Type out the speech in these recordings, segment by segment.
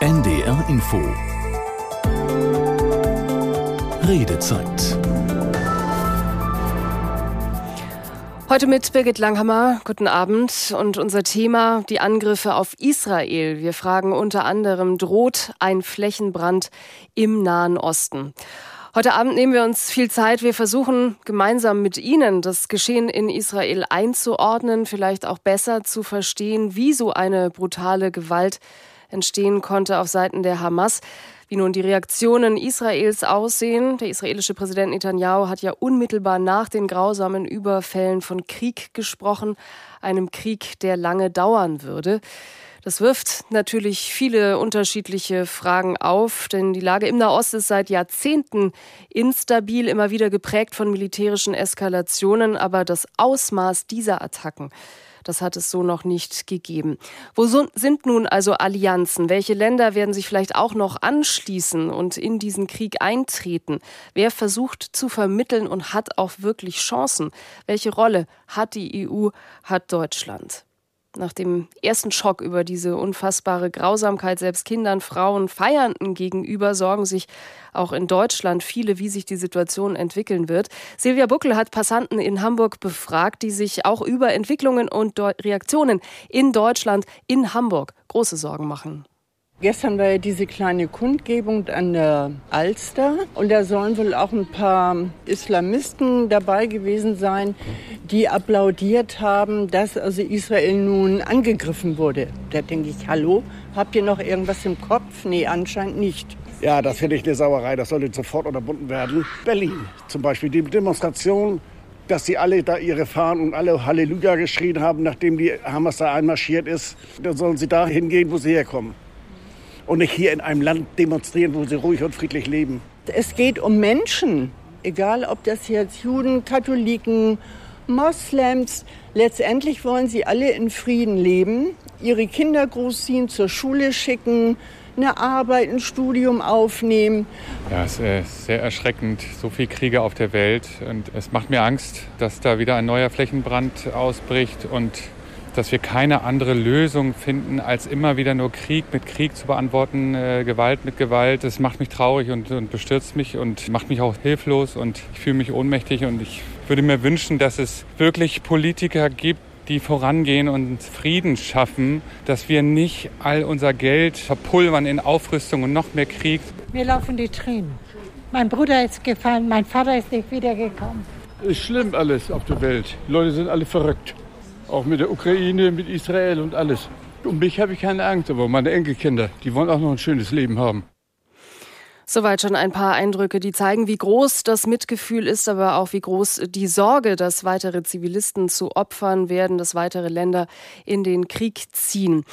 NDR Info Redezeit Heute mit Birgit Langhammer. Guten Abend. Und unser Thema, die Angriffe auf Israel. Wir fragen unter anderem, droht ein Flächenbrand im Nahen Osten? Heute Abend nehmen wir uns viel Zeit. Wir versuchen gemeinsam mit Ihnen das Geschehen in Israel einzuordnen, vielleicht auch besser zu verstehen, wie so eine brutale Gewalt entstehen konnte auf Seiten der Hamas. Wie nun die Reaktionen Israels aussehen. Der israelische Präsident Netanyahu hat ja unmittelbar nach den grausamen Überfällen von Krieg gesprochen, einem Krieg, der lange dauern würde. Das wirft natürlich viele unterschiedliche Fragen auf, denn die Lage im Nahost ist seit Jahrzehnten instabil, immer wieder geprägt von militärischen Eskalationen, aber das Ausmaß dieser Attacken das hat es so noch nicht gegeben. Wo sind nun also Allianzen? Welche Länder werden sich vielleicht auch noch anschließen und in diesen Krieg eintreten? Wer versucht zu vermitteln und hat auch wirklich Chancen? Welche Rolle hat die EU, hat Deutschland? Nach dem ersten Schock über diese unfassbare Grausamkeit selbst Kindern, Frauen, Feiernden gegenüber sorgen sich auch in Deutschland viele, wie sich die Situation entwickeln wird. Silvia Buckel hat Passanten in Hamburg befragt, die sich auch über Entwicklungen und Reaktionen in Deutschland, in Hamburg große Sorgen machen. Gestern war ja diese kleine Kundgebung an der Alster und da sollen wohl auch ein paar Islamisten dabei gewesen sein, die applaudiert haben, dass also Israel nun angegriffen wurde. Da denke ich, hallo, habt ihr noch irgendwas im Kopf? Nee, anscheinend nicht. Ja, das finde ich eine Sauerei, das sollte sofort unterbunden werden. Berlin zum Beispiel, die Demonstration, dass sie alle da ihre Fahnen und alle Halleluja geschrien haben, nachdem die Hamas da einmarschiert ist. Dann sollen sie da hingehen, wo sie herkommen und nicht hier in einem Land demonstrieren, wo sie ruhig und friedlich leben. Es geht um Menschen, egal ob das jetzt Juden, Katholiken, Moslems. Letztendlich wollen sie alle in Frieden leben, ihre Kinder großziehen, zur Schule schicken, eine Arbeit, ein Studium aufnehmen. Ja, es ist sehr erschreckend, so viele Kriege auf der Welt. Und es macht mir Angst, dass da wieder ein neuer Flächenbrand ausbricht und dass wir keine andere Lösung finden, als immer wieder nur Krieg mit Krieg zu beantworten, äh, Gewalt mit Gewalt. Das macht mich traurig und, und bestürzt mich und macht mich auch hilflos und ich fühle mich ohnmächtig und ich würde mir wünschen, dass es wirklich Politiker gibt, die vorangehen und Frieden schaffen, dass wir nicht all unser Geld verpulvern in Aufrüstung und noch mehr Krieg. Mir laufen die Tränen. Mein Bruder ist gefallen, mein Vater ist nicht wiedergekommen. Es ist schlimm alles auf der Welt. Die Leute sind alle verrückt. Auch mit der Ukraine, mit Israel und alles. Um mich habe ich keine Angst, aber meine Enkelkinder, die wollen auch noch ein schönes Leben haben. Soweit schon ein paar Eindrücke, die zeigen, wie groß das Mitgefühl ist, aber auch wie groß die Sorge, dass weitere Zivilisten zu Opfern werden, dass weitere Länder in den Krieg ziehen.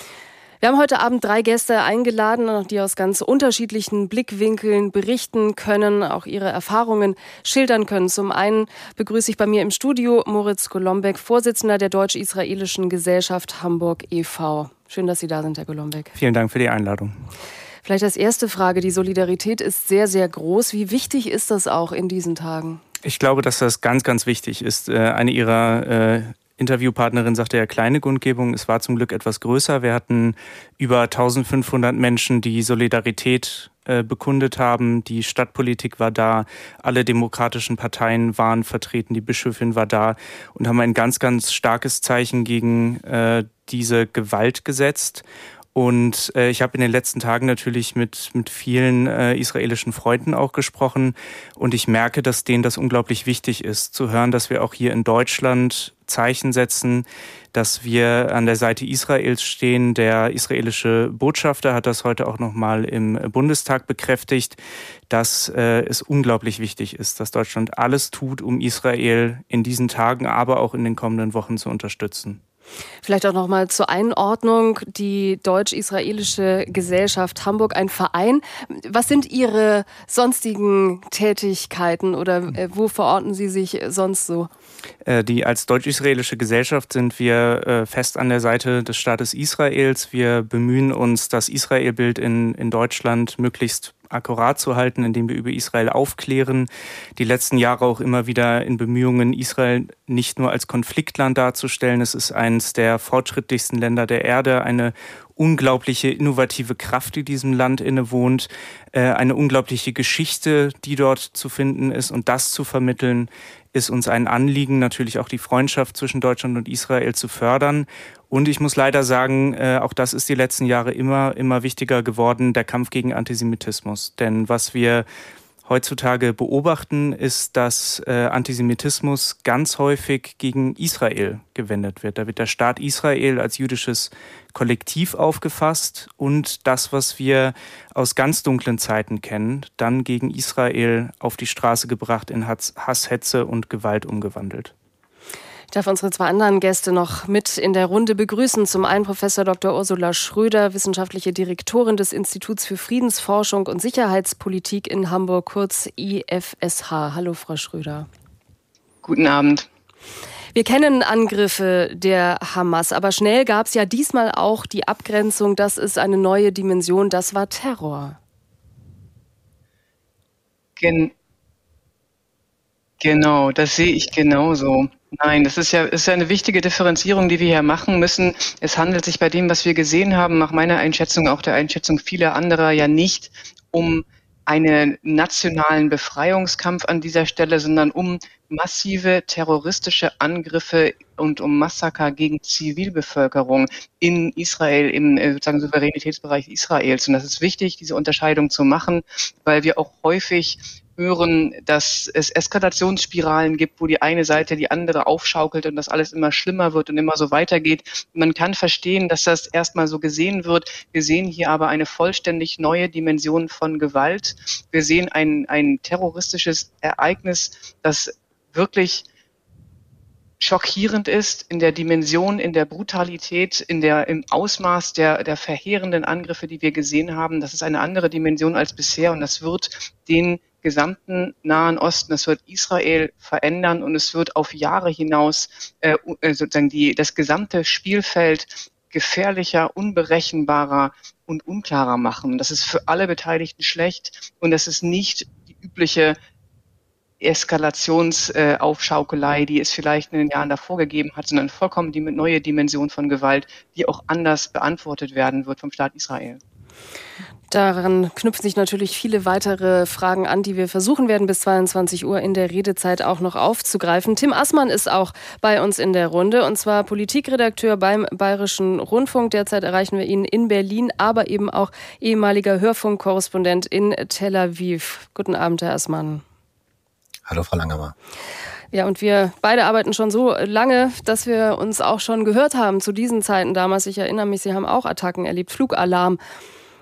Wir haben heute Abend drei Gäste eingeladen, die aus ganz unterschiedlichen Blickwinkeln berichten können, auch ihre Erfahrungen schildern können. Zum einen begrüße ich bei mir im Studio Moritz Golombek, Vorsitzender der Deutsch-Israelischen Gesellschaft Hamburg e.V. Schön, dass Sie da sind, Herr Golombek. Vielen Dank für die Einladung. Vielleicht als erste Frage, die Solidarität ist sehr, sehr groß. Wie wichtig ist das auch in diesen Tagen? Ich glaube, dass das ganz, ganz wichtig ist. Äh, eine Ihrer äh, Interviewpartnerin sagte ja kleine Kundgebung, es war zum Glück etwas größer. Wir hatten über 1500 Menschen, die Solidarität äh, bekundet haben. Die Stadtpolitik war da, alle demokratischen Parteien waren vertreten, die Bischöfin war da und haben ein ganz, ganz starkes Zeichen gegen äh, diese Gewalt gesetzt. Und äh, ich habe in den letzten Tagen natürlich mit, mit vielen äh, israelischen Freunden auch gesprochen. Und ich merke, dass denen das unglaublich wichtig ist, zu hören, dass wir auch hier in Deutschland Zeichen setzen, dass wir an der Seite Israels stehen. Der israelische Botschafter hat das heute auch nochmal im Bundestag bekräftigt, dass äh, es unglaublich wichtig ist, dass Deutschland alles tut, um Israel in diesen Tagen, aber auch in den kommenden Wochen zu unterstützen. Vielleicht auch noch mal zur Einordnung die deutsch-israelische Gesellschaft Hamburg, ein Verein. Was sind Ihre sonstigen Tätigkeiten oder äh, wo verorten Sie sich sonst so? Äh, die als deutsch-israelische Gesellschaft sind wir äh, fest an der Seite des Staates Israels. Wir bemühen uns, das Israelbild in, in Deutschland möglichst akkurat zu halten, indem wir über Israel aufklären. Die letzten Jahre auch immer wieder in Bemühungen, Israel nicht nur als Konfliktland darzustellen. Es ist eines der fortschrittlichsten Länder der Erde, eine unglaubliche innovative Kraft, die diesem Land innewohnt, äh, eine unglaubliche Geschichte, die dort zu finden ist. Und das zu vermitteln, ist uns ein Anliegen, natürlich auch die Freundschaft zwischen Deutschland und Israel zu fördern. Und ich muss leider sagen, äh, auch das ist die letzten Jahre immer, immer wichtiger geworden, der Kampf gegen Antisemitismus. Denn was wir heutzutage beobachten, ist, dass äh, Antisemitismus ganz häufig gegen Israel gewendet wird. Da wird der Staat Israel als jüdisches Kollektiv aufgefasst und das, was wir aus ganz dunklen Zeiten kennen, dann gegen Israel auf die Straße gebracht, in Hass, Hetze und Gewalt umgewandelt. Ich darf unsere zwei anderen Gäste noch mit in der Runde begrüßen. Zum einen Professor Dr. Ursula Schröder, wissenschaftliche Direktorin des Instituts für Friedensforschung und Sicherheitspolitik in Hamburg, kurz IFSH. Hallo, Frau Schröder. Guten Abend. Wir kennen Angriffe der Hamas, aber schnell gab es ja diesmal auch die Abgrenzung, das ist eine neue Dimension, das war Terror. Gen genau, das sehe ich genauso. Nein, das ist ja, ist ja eine wichtige Differenzierung, die wir hier machen müssen. Es handelt sich bei dem, was wir gesehen haben, nach meiner Einschätzung, auch der Einschätzung vieler anderer, ja nicht um einen nationalen Befreiungskampf an dieser Stelle, sondern um massive terroristische Angriffe und um Massaker gegen Zivilbevölkerung in Israel, im äh, sozusagen Souveränitätsbereich Israels. Und das ist wichtig, diese Unterscheidung zu machen, weil wir auch häufig hören, dass es Eskalationsspiralen gibt, wo die eine Seite die andere aufschaukelt und das alles immer schlimmer wird und immer so weitergeht. Man kann verstehen, dass das erstmal so gesehen wird. Wir sehen hier aber eine vollständig neue Dimension von Gewalt. Wir sehen ein, ein terroristisches Ereignis, das wirklich schockierend ist in der Dimension, in der Brutalität, in der, im Ausmaß der, der verheerenden Angriffe, die wir gesehen haben. Das ist eine andere Dimension als bisher und das wird den gesamten Nahen Osten, es wird Israel verändern und es wird auf Jahre hinaus äh, äh, sozusagen die, das gesamte Spielfeld gefährlicher, unberechenbarer und unklarer machen. Das ist für alle Beteiligten schlecht und das ist nicht die übliche Eskalationsaufschaukelei, äh, die es vielleicht in den Jahren davor gegeben hat, sondern vollkommen die neue Dimension von Gewalt, die auch anders beantwortet werden wird vom Staat Israel. Daran knüpfen sich natürlich viele weitere Fragen an, die wir versuchen werden, bis 22 Uhr in der Redezeit auch noch aufzugreifen. Tim Assmann ist auch bei uns in der Runde, und zwar Politikredakteur beim Bayerischen Rundfunk. Derzeit erreichen wir ihn in Berlin, aber eben auch ehemaliger Hörfunkkorrespondent in Tel Aviv. Guten Abend, Herr Assmann. Hallo, Frau Langermann. Ja, und wir beide arbeiten schon so lange, dass wir uns auch schon gehört haben zu diesen Zeiten damals. Ich erinnere mich, Sie haben auch Attacken erlebt, Flugalarm.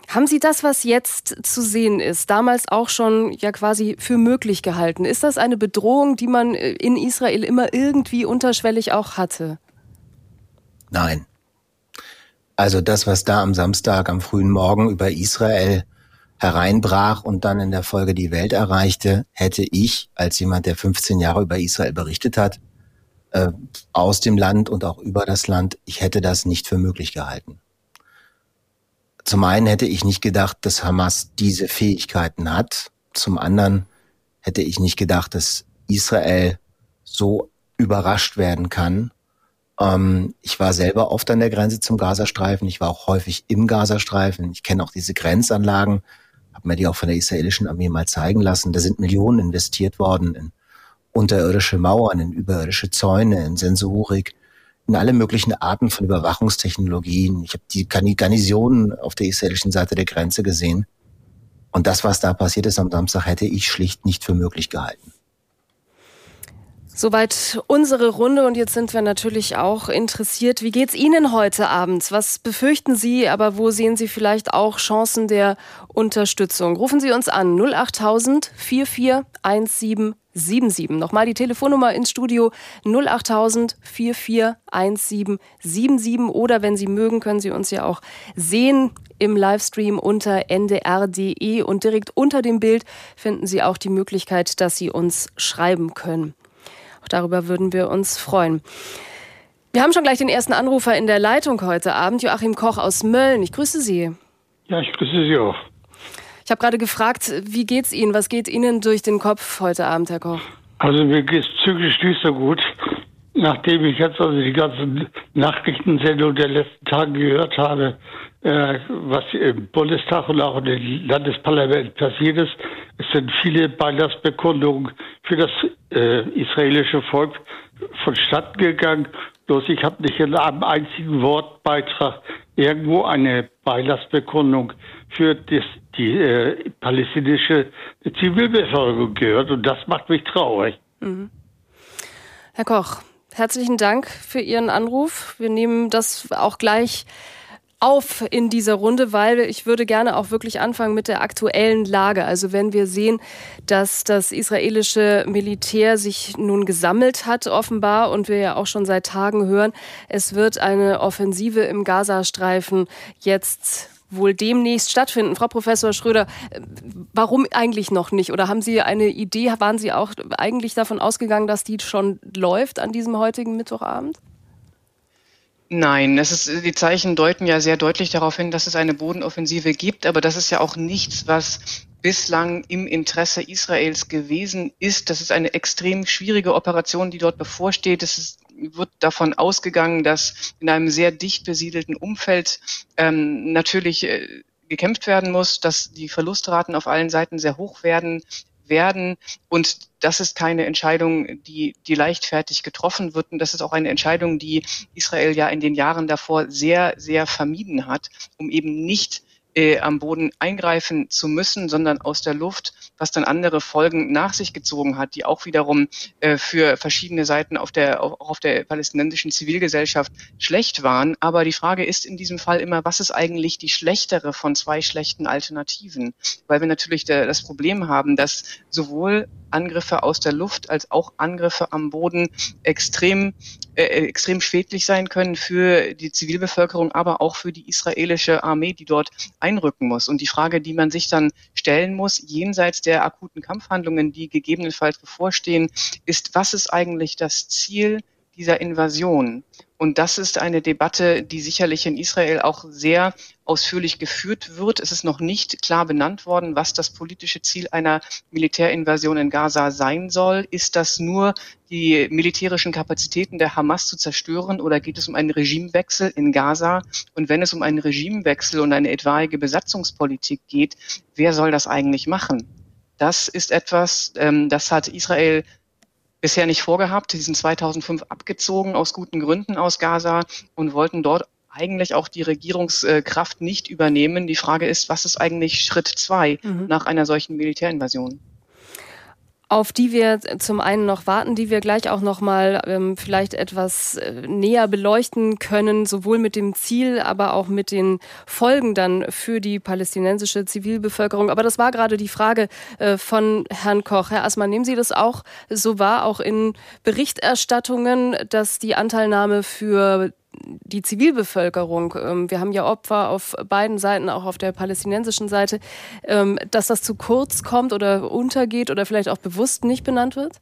Haben Sie das, was jetzt zu sehen ist, damals auch schon ja quasi für möglich gehalten? Ist das eine Bedrohung, die man äh, in Israel immer irgendwie unterschwellig auch hatte? Nein. Also das, was da am Samstag, am frühen Morgen über Israel hereinbrach und dann in der Folge die Welt erreichte, hätte ich als jemand, der 15 Jahre über Israel berichtet hat, äh, aus dem Land und auch über das Land, ich hätte das nicht für möglich gehalten. Zum einen hätte ich nicht gedacht, dass Hamas diese Fähigkeiten hat. Zum anderen hätte ich nicht gedacht, dass Israel so überrascht werden kann. Ähm, ich war selber oft an der Grenze zum Gazastreifen. Ich war auch häufig im Gazastreifen. Ich kenne auch diese Grenzanlagen, habe mir die auch von der israelischen Armee mal zeigen lassen. Da sind Millionen investiert worden in unterirdische Mauern, in überirdische Zäune, in Sensorik in alle möglichen Arten von Überwachungstechnologien. Ich habe die Garnisonen auf der israelischen Seite der Grenze gesehen. Und das, was da passiert ist am Samstag, hätte ich schlicht nicht für möglich gehalten. Soweit unsere Runde und jetzt sind wir natürlich auch interessiert. Wie geht's Ihnen heute Abend? Was befürchten Sie, aber wo sehen Sie vielleicht auch Chancen der Unterstützung? Rufen Sie uns an 08000 441777. Nochmal die Telefonnummer ins Studio 08000 441777 oder wenn Sie mögen, können Sie uns ja auch sehen im Livestream unter ndr.de und direkt unter dem Bild finden Sie auch die Möglichkeit, dass Sie uns schreiben können. Auch darüber würden wir uns freuen. Wir haben schon gleich den ersten Anrufer in der Leitung heute Abend, Joachim Koch aus Mölln. Ich grüße Sie. Ja, ich grüße Sie auch. Ich habe gerade gefragt, wie geht's Ihnen? Was geht Ihnen durch den Kopf heute Abend, Herr Koch? Also mir geht es zügig nicht so gut. Nachdem ich jetzt also die ganzen Nachrichtensendungen der letzten Tage gehört habe, äh, was im Bundestag und auch im Landesparlament passiert ist, es sind viele Beilassbekundungen für das äh, israelische Volk vonstatten gegangen. Bloß ich habe nicht in einem einzigen Wortbeitrag irgendwo eine Beilassbekundung für das, die äh, palästinensische Zivilbevölkerung gehört. Und das macht mich traurig. Mhm. Herr Koch, herzlichen Dank für Ihren Anruf. Wir nehmen das auch gleich auf in dieser Runde, weil ich würde gerne auch wirklich anfangen mit der aktuellen Lage. Also wenn wir sehen, dass das israelische Militär sich nun gesammelt hat, offenbar, und wir ja auch schon seit Tagen hören, es wird eine Offensive im Gazastreifen jetzt wohl demnächst stattfinden. Frau Professor Schröder, warum eigentlich noch nicht? Oder haben Sie eine Idee? Waren Sie auch eigentlich davon ausgegangen, dass die schon läuft an diesem heutigen Mittwochabend? Nein, es ist, die Zeichen deuten ja sehr deutlich darauf hin, dass es eine Bodenoffensive gibt, aber das ist ja auch nichts, was bislang im Interesse Israels gewesen ist. Das ist eine extrem schwierige Operation, die dort bevorsteht. Es ist, wird davon ausgegangen, dass in einem sehr dicht besiedelten Umfeld ähm, natürlich äh, gekämpft werden muss, dass die Verlustraten auf allen Seiten sehr hoch werden werden. Und das ist keine Entscheidung, die, die leichtfertig getroffen wird. Und das ist auch eine Entscheidung, die Israel ja in den Jahren davor sehr, sehr vermieden hat, um eben nicht äh, am Boden eingreifen zu müssen, sondern aus der Luft, was dann andere Folgen nach sich gezogen hat, die auch wiederum äh, für verschiedene Seiten auf der, auch auf der palästinensischen Zivilgesellschaft schlecht waren. Aber die Frage ist in diesem Fall immer, was ist eigentlich die schlechtere von zwei schlechten Alternativen? Weil wir natürlich das Problem haben, dass sowohl Angriffe aus der Luft als auch Angriffe am Boden extrem, äh, extrem schädlich sein können für die Zivilbevölkerung, aber auch für die israelische Armee, die dort einrücken muss. Und die Frage, die man sich dann stellen muss, jenseits der akuten Kampfhandlungen, die gegebenenfalls bevorstehen, ist, was ist eigentlich das Ziel dieser Invasion? Und das ist eine Debatte, die sicherlich in Israel auch sehr ausführlich geführt wird. Es ist noch nicht klar benannt worden, was das politische Ziel einer Militärinvasion in Gaza sein soll. Ist das nur die militärischen Kapazitäten der Hamas zu zerstören oder geht es um einen Regimewechsel in Gaza? Und wenn es um einen Regimewechsel und eine etwaige Besatzungspolitik geht, wer soll das eigentlich machen? Das ist etwas, ähm, das hat Israel bisher nicht vorgehabt. Sie sind 2005 abgezogen aus guten Gründen aus Gaza und wollten dort eigentlich auch die Regierungskraft nicht übernehmen. Die Frage ist, was ist eigentlich Schritt zwei mhm. nach einer solchen Militärinvasion? Auf die wir zum einen noch warten, die wir gleich auch noch mal ähm, vielleicht etwas äh, näher beleuchten können, sowohl mit dem Ziel, aber auch mit den Folgen dann für die palästinensische Zivilbevölkerung. Aber das war gerade die Frage äh, von Herrn Koch. Herr Assmann, nehmen Sie das auch so wahr, auch in Berichterstattungen, dass die Anteilnahme für die Zivilbevölkerung, ähm, wir haben ja Opfer auf beiden Seiten, auch auf der palästinensischen Seite, ähm, dass das zu kurz kommt oder untergeht oder vielleicht auch bewusst nicht benannt wird?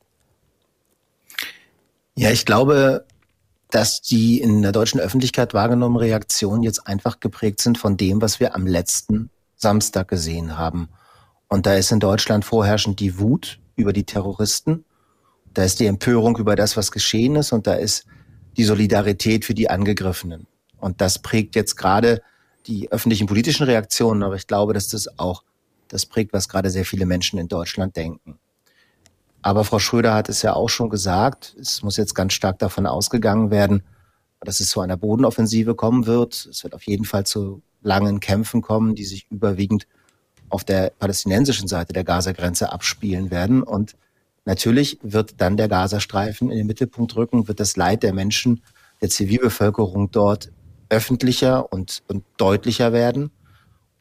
Ja, ich glaube, dass die in der deutschen Öffentlichkeit wahrgenommenen Reaktionen jetzt einfach geprägt sind von dem, was wir am letzten Samstag gesehen haben. Und da ist in Deutschland vorherrschend die Wut über die Terroristen, da ist die Empörung über das, was geschehen ist, und da ist die Solidarität für die Angegriffenen. Und das prägt jetzt gerade die öffentlichen politischen Reaktionen, aber ich glaube, dass das auch das prägt, was gerade sehr viele Menschen in Deutschland denken. Aber Frau Schröder hat es ja auch schon gesagt, es muss jetzt ganz stark davon ausgegangen werden, dass es zu einer Bodenoffensive kommen wird. Es wird auf jeden Fall zu langen Kämpfen kommen, die sich überwiegend auf der palästinensischen Seite der Gaza-Grenze abspielen werden. Und Natürlich wird dann der Gazastreifen in den Mittelpunkt rücken, wird das Leid der Menschen, der Zivilbevölkerung dort öffentlicher und, und deutlicher werden.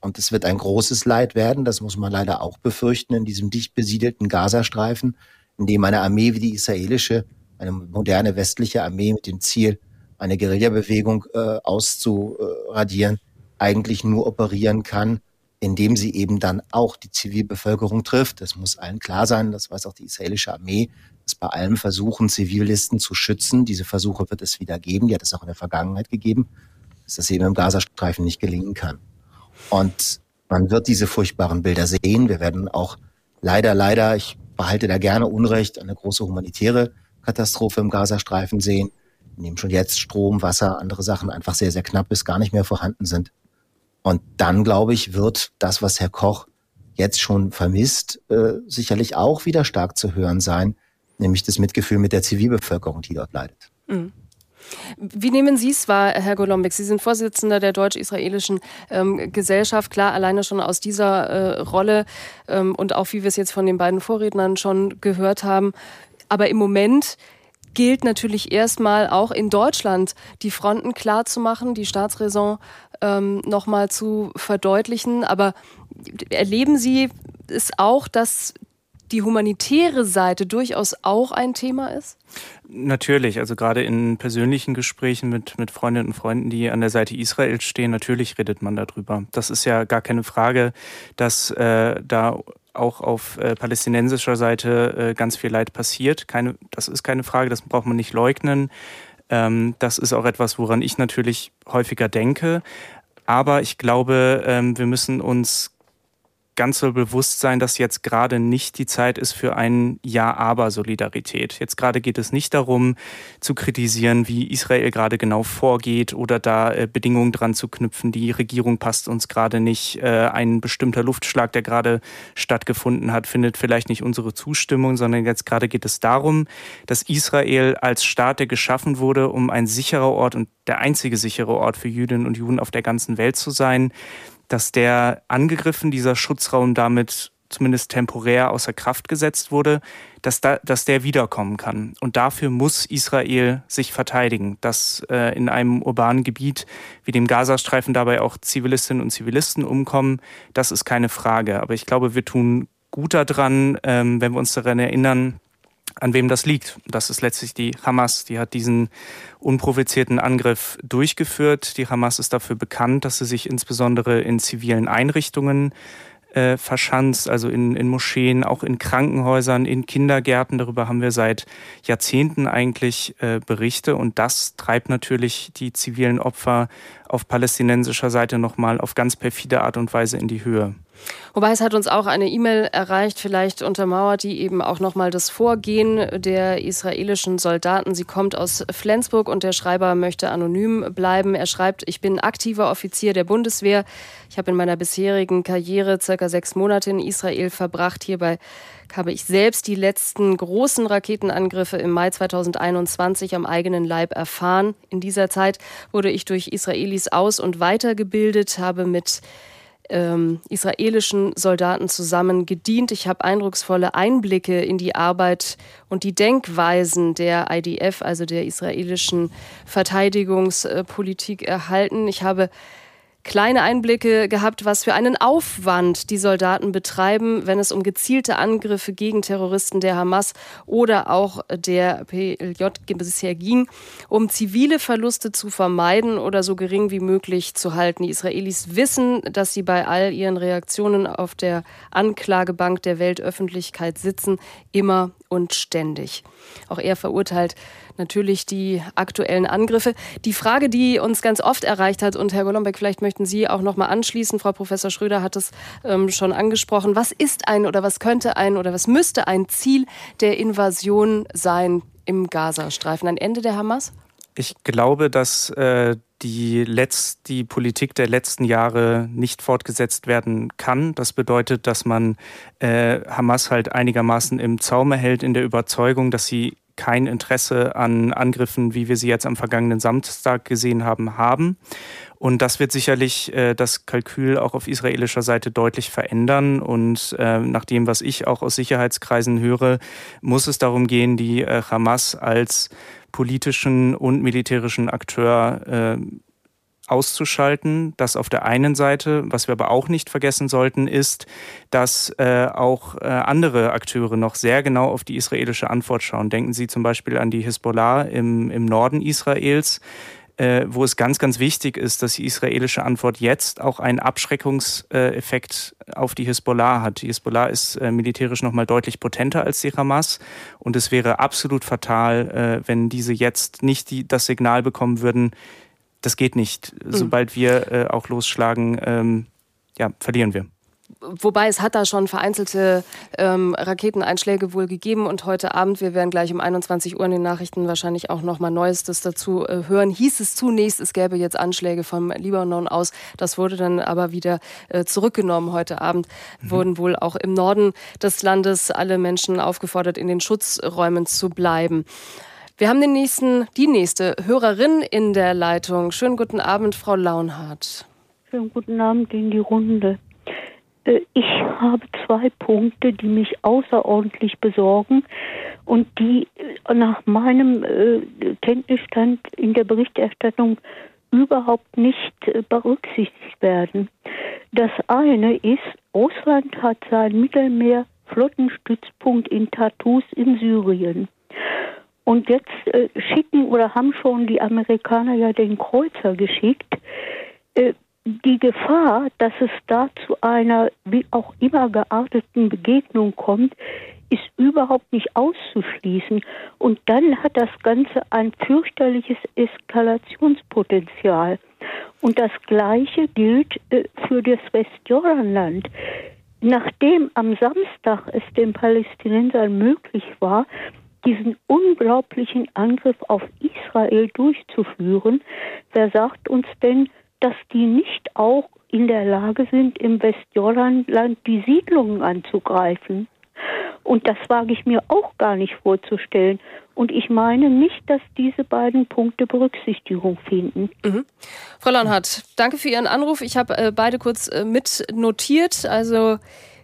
Und es wird ein großes Leid werden, das muss man leider auch befürchten, in diesem dicht besiedelten Gazastreifen, in dem eine Armee wie die israelische, eine moderne westliche Armee mit dem Ziel, eine Guerillabewegung äh, auszuradieren, eigentlich nur operieren kann, indem sie eben dann auch die Zivilbevölkerung trifft. Das muss allen klar sein, das weiß auch die israelische Armee, dass bei allem Versuchen, Zivilisten zu schützen, diese Versuche wird es wieder geben, die hat es auch in der Vergangenheit gegeben, dass das eben im Gazastreifen nicht gelingen kann. Und Man wird diese furchtbaren Bilder sehen. Wir werden auch leider, leider, ich behalte da gerne Unrecht, eine große humanitäre Katastrophe im Gazastreifen sehen, in dem schon jetzt Strom, Wasser, andere Sachen einfach sehr, sehr knapp bis gar nicht mehr vorhanden sind. Und dann, glaube ich, wird das, was Herr Koch jetzt schon vermisst, äh, sicherlich auch wieder stark zu hören sein, nämlich das Mitgefühl mit der Zivilbevölkerung, die dort leidet. Mhm. Wie nehmen Sie es wahr, Herr Golombek? Sie sind Vorsitzender der deutsch-israelischen ähm, Gesellschaft. Klar, alleine schon aus dieser äh, Rolle ähm, und auch wie wir es jetzt von den beiden Vorrednern schon gehört haben. Aber im Moment gilt natürlich erstmal auch in Deutschland die Fronten klar zu machen, die Staatsräson ähm, nochmal zu verdeutlichen. Aber erleben Sie es auch, dass die humanitäre Seite durchaus auch ein Thema ist? Natürlich, also gerade in persönlichen Gesprächen mit, mit Freundinnen und Freunden, die an der Seite Israels stehen, natürlich redet man darüber. Das ist ja gar keine Frage, dass äh, da auch auf äh, palästinensischer Seite äh, ganz viel Leid passiert. Keine, das ist keine Frage, das braucht man nicht leugnen. Ähm, das ist auch etwas, woran ich natürlich häufiger denke. Aber ich glaube, ähm, wir müssen uns ganz so bewusst sein, dass jetzt gerade nicht die Zeit ist für ein Ja-Aber-Solidarität. Jetzt gerade geht es nicht darum, zu kritisieren, wie Israel gerade genau vorgeht oder da äh, Bedingungen dran zu knüpfen. Die Regierung passt uns gerade nicht. Äh, ein bestimmter Luftschlag, der gerade stattgefunden hat, findet vielleicht nicht unsere Zustimmung, sondern jetzt gerade geht es darum, dass Israel als Staat, der geschaffen wurde, um ein sicherer Ort und der einzige sichere Ort für Jüdinnen und Juden auf der ganzen Welt zu sein, dass der angegriffen, dieser Schutzraum damit zumindest temporär außer Kraft gesetzt wurde, dass, da, dass der wiederkommen kann. Und dafür muss Israel sich verteidigen, dass äh, in einem urbanen Gebiet wie dem Gazastreifen dabei auch Zivilistinnen und Zivilisten umkommen, das ist keine Frage. Aber ich glaube, wir tun gut daran, ähm, wenn wir uns daran erinnern, an wem das liegt. Das ist letztlich die Hamas. Die hat diesen unprovozierten Angriff durchgeführt. Die Hamas ist dafür bekannt, dass sie sich insbesondere in zivilen Einrichtungen äh, verschanzt, also in, in Moscheen, auch in Krankenhäusern, in Kindergärten. Darüber haben wir seit Jahrzehnten eigentlich äh, Berichte und das treibt natürlich die zivilen Opfer auf palästinensischer Seite nochmal auf ganz perfide Art und Weise in die Höhe. Wobei es hat uns auch eine E-Mail erreicht, vielleicht untermauert, die eben auch nochmal das Vorgehen der israelischen Soldaten. Sie kommt aus Flensburg und der Schreiber möchte anonym bleiben. Er schreibt, ich bin aktiver Offizier der Bundeswehr. Ich habe in meiner bisherigen Karriere circa sechs Monate in Israel verbracht. Hierbei habe ich selbst die letzten großen Raketenangriffe im Mai 2021 am eigenen Leib erfahren. In dieser Zeit wurde ich durch Israelis aus- und weitergebildet, habe mit ähm, israelischen Soldaten zusammen gedient. Ich habe eindrucksvolle Einblicke in die Arbeit und die Denkweisen der IDF, also der israelischen Verteidigungspolitik, erhalten. Ich habe kleine Einblicke gehabt, was für einen Aufwand die Soldaten betreiben, wenn es um gezielte Angriffe gegen Terroristen der Hamas oder auch der PLJ bisher ging, um zivile Verluste zu vermeiden oder so gering wie möglich zu halten. Die Israelis wissen, dass sie bei all ihren Reaktionen auf der Anklagebank der Weltöffentlichkeit sitzen, immer und ständig. Auch er verurteilt natürlich die aktuellen Angriffe. Die Frage, die uns ganz oft erreicht hat, und Herr Golombek, vielleicht möchten Sie auch noch mal anschließen, Frau Professor Schröder hat es ähm, schon angesprochen. Was ist ein oder was könnte ein oder was müsste ein Ziel der Invasion sein im Gazastreifen? Ein Ende der Hamas? Ich glaube, dass äh, die, Letz-, die Politik der letzten Jahre nicht fortgesetzt werden kann. Das bedeutet, dass man äh, Hamas halt einigermaßen im Zaume hält in der Überzeugung, dass sie kein Interesse an Angriffen, wie wir sie jetzt am vergangenen Samstag gesehen haben, haben. Und das wird sicherlich äh, das Kalkül auch auf israelischer Seite deutlich verändern. Und äh, nach dem, was ich auch aus Sicherheitskreisen höre, muss es darum gehen, die äh, Hamas als politischen und militärischen Akteur äh, auszuschalten. Das auf der einen Seite. Was wir aber auch nicht vergessen sollten, ist, dass äh, auch äh, andere Akteure noch sehr genau auf die israelische Antwort schauen. Denken Sie zum Beispiel an die Hisbollah im, im Norden Israels äh, wo es ganz, ganz wichtig ist, dass die israelische Antwort jetzt auch einen Abschreckungseffekt auf die Hisbollah hat. Die Hisbollah ist äh, militärisch nochmal deutlich potenter als die Hamas und es wäre absolut fatal, äh, wenn diese jetzt nicht die, das Signal bekommen würden, das geht nicht. Mhm. Sobald wir äh, auch losschlagen, ähm, ja, verlieren wir. Wobei es hat da schon vereinzelte ähm, Raketeneinschläge wohl gegeben und heute Abend, wir werden gleich um 21 Uhr in den Nachrichten wahrscheinlich auch noch mal Neuestes dazu äh, hören, hieß es zunächst, es gäbe jetzt Anschläge vom Libanon aus. Das wurde dann aber wieder äh, zurückgenommen. Heute Abend mhm. wurden wohl auch im Norden des Landes alle Menschen aufgefordert, in den Schutzräumen zu bleiben. Wir haben den nächsten, die nächste Hörerin in der Leitung. Schönen guten Abend, Frau Launhardt. Schönen guten Abend in die Runde. Äh, ich habe zwei Punkte, die mich außerordentlich besorgen und die äh, nach meinem äh, Kenntnisstand in der Berichterstattung überhaupt nicht berücksichtigt werden. Das eine ist, Russland hat seinen Mittelmeer-Flottenstützpunkt in Tartus in Syrien. Und jetzt äh, schicken oder haben schon die Amerikaner ja den Kreuzer geschickt. Äh, die Gefahr, dass es da zu einer wie auch immer gearteten Begegnung kommt, ist überhaupt nicht auszuschließen. Und dann hat das Ganze ein fürchterliches Eskalationspotenzial. Und das Gleiche gilt äh, für das Westjordanland. Nachdem am Samstag es den Palästinensern möglich war, diesen unglaublichen Angriff auf Israel durchzuführen, wer sagt uns denn, dass die nicht auch in der Lage sind, im Westjordanland die Siedlungen anzugreifen. Und das wage ich mir auch gar nicht vorzustellen. Und ich meine nicht, dass diese beiden Punkte Berücksichtigung finden. Mhm. Frau Launhardt, danke für Ihren Anruf. Ich habe äh, beide kurz äh, mitnotiert. Also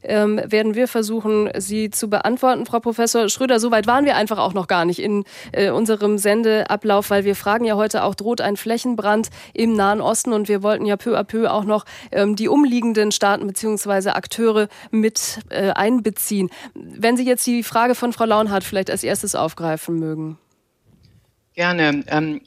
ähm, werden wir versuchen, sie zu beantworten. Frau Professor Schröder, soweit waren wir einfach auch noch gar nicht in äh, unserem Sendeablauf, weil wir fragen ja heute auch, droht ein Flächenbrand im Nahen Osten und wir wollten ja peu à peu auch noch ähm, die umliegenden Staaten bzw. Akteure mit äh, einbeziehen. Wenn Sie jetzt die Frage von Frau Launhardt vielleicht als erstes aufgreifen mögen. Gerne. Ähm,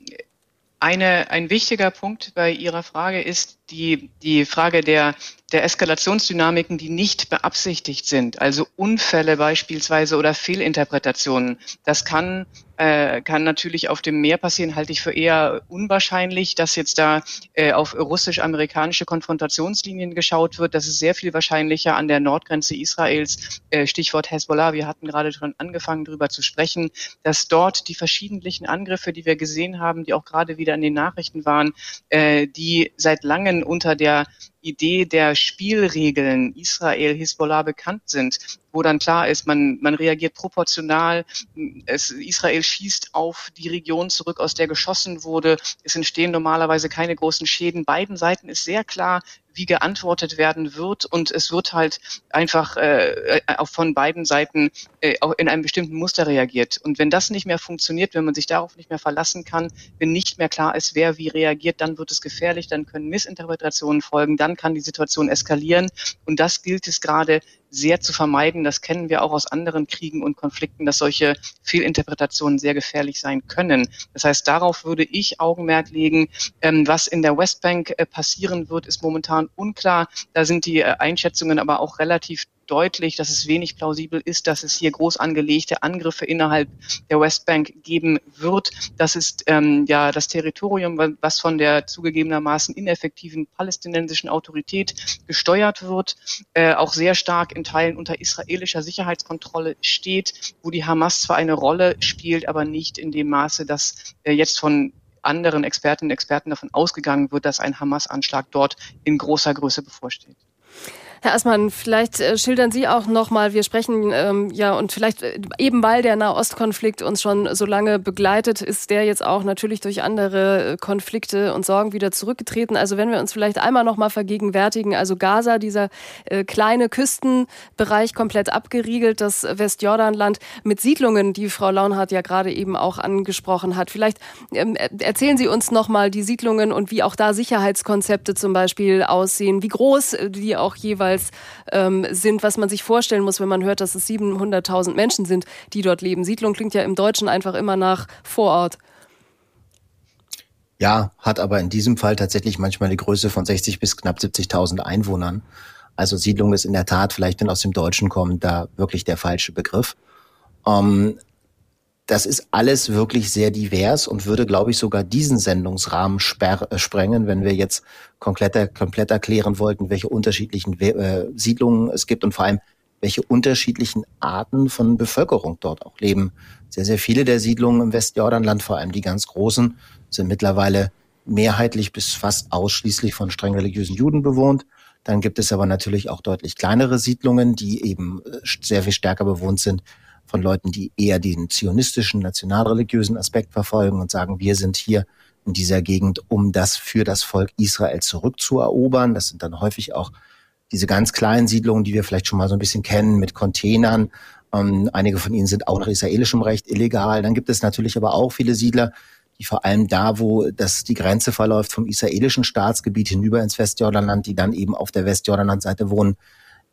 eine, ein wichtiger Punkt bei Ihrer Frage ist die, die Frage der der Eskalationsdynamiken, die nicht beabsichtigt sind, also Unfälle beispielsweise oder Fehlinterpretationen. Das kann, äh, kann natürlich auf dem Meer passieren, halte ich für eher unwahrscheinlich, dass jetzt da äh, auf russisch-amerikanische Konfrontationslinien geschaut wird. Das ist sehr viel wahrscheinlicher an der Nordgrenze Israels, äh, Stichwort Hezbollah. Wir hatten gerade schon angefangen, darüber zu sprechen, dass dort die verschiedentlichen Angriffe, die wir gesehen haben, die auch gerade wieder in den Nachrichten waren, äh, die seit langem unter der Idee der Spielregeln Israel, Hisbollah bekannt sind, wo dann klar ist, man, man reagiert proportional, es, Israel schießt auf die Region zurück, aus der geschossen wurde, es entstehen normalerweise keine großen Schäden. Beiden Seiten ist sehr klar, wie geantwortet werden wird und es wird halt einfach äh, auch von beiden Seiten äh, auch in einem bestimmten Muster reagiert. Und wenn das nicht mehr funktioniert, wenn man sich darauf nicht mehr verlassen kann, wenn nicht mehr klar ist, wer wie reagiert, dann wird es gefährlich, dann können Missinterpretationen folgen, dann kann die Situation eskalieren und das gilt es gerade sehr zu vermeiden. Das kennen wir auch aus anderen Kriegen und Konflikten, dass solche Fehlinterpretationen sehr gefährlich sein können. Das heißt, darauf würde ich Augenmerk legen. Ähm, was in der Westbank äh, passieren wird, ist momentan unklar. Da sind die äh, Einschätzungen aber auch relativ deutlich, dass es wenig plausibel ist, dass es hier groß angelegte Angriffe innerhalb der Westbank geben wird. Das ist ähm, ja das Territorium, was von der zugegebenermaßen ineffektiven palästinensischen Autorität gesteuert wird, äh, auch sehr stark in Teilen unter israelischer Sicherheitskontrolle steht, wo die Hamas zwar eine Rolle spielt, aber nicht in dem Maße, dass äh, jetzt von anderen Expertinnen und Experten davon ausgegangen wird, dass ein Hamas-Anschlag dort in großer Größe bevorsteht. Herr Assmann, vielleicht äh, schildern Sie auch nochmal, wir sprechen ähm, ja und vielleicht äh, eben weil der Nahostkonflikt uns schon so lange begleitet, ist der jetzt auch natürlich durch andere äh, Konflikte und Sorgen wieder zurückgetreten. Also wenn wir uns vielleicht einmal nochmal vergegenwärtigen, also Gaza, dieser äh, kleine Küstenbereich komplett abgeriegelt, das Westjordanland mit Siedlungen, die Frau Launhardt ja gerade eben auch angesprochen hat. Vielleicht ähm, erzählen Sie uns nochmal die Siedlungen und wie auch da Sicherheitskonzepte zum Beispiel aussehen, wie groß die auch jeweils jeweils ähm, sind, was man sich vorstellen muss, wenn man hört, dass es 700.000 Menschen sind, die dort leben. Siedlung klingt ja im Deutschen einfach immer nach Vorort. Ja, hat aber in diesem Fall tatsächlich manchmal eine Größe von 60 bis knapp 70.000 Einwohnern. Also Siedlung ist in der Tat, vielleicht wenn aus dem Deutschen kommt, da wirklich der falsche Begriff. Ähm, das ist alles wirklich sehr divers und würde, glaube ich, sogar diesen Sendungsrahmen äh, sprengen, wenn wir jetzt komplett, komplett erklären wollten, welche unterschiedlichen äh, Siedlungen es gibt und vor allem, welche unterschiedlichen Arten von Bevölkerung dort auch leben. Sehr, sehr viele der Siedlungen im Westjordanland, vor allem die ganz großen, sind mittlerweile mehrheitlich bis fast ausschließlich von streng religiösen Juden bewohnt. Dann gibt es aber natürlich auch deutlich kleinere Siedlungen, die eben äh, sehr viel stärker bewohnt sind von Leuten, die eher den zionistischen, nationalreligiösen Aspekt verfolgen und sagen, wir sind hier in dieser Gegend, um das für das Volk Israel zurückzuerobern. Das sind dann häufig auch diese ganz kleinen Siedlungen, die wir vielleicht schon mal so ein bisschen kennen, mit Containern. Ähm, einige von ihnen sind auch nach israelischem Recht illegal. Dann gibt es natürlich aber auch viele Siedler, die vor allem da, wo das die Grenze verläuft vom israelischen Staatsgebiet hinüber ins Westjordanland, die dann eben auf der Westjordanlandseite wohnen,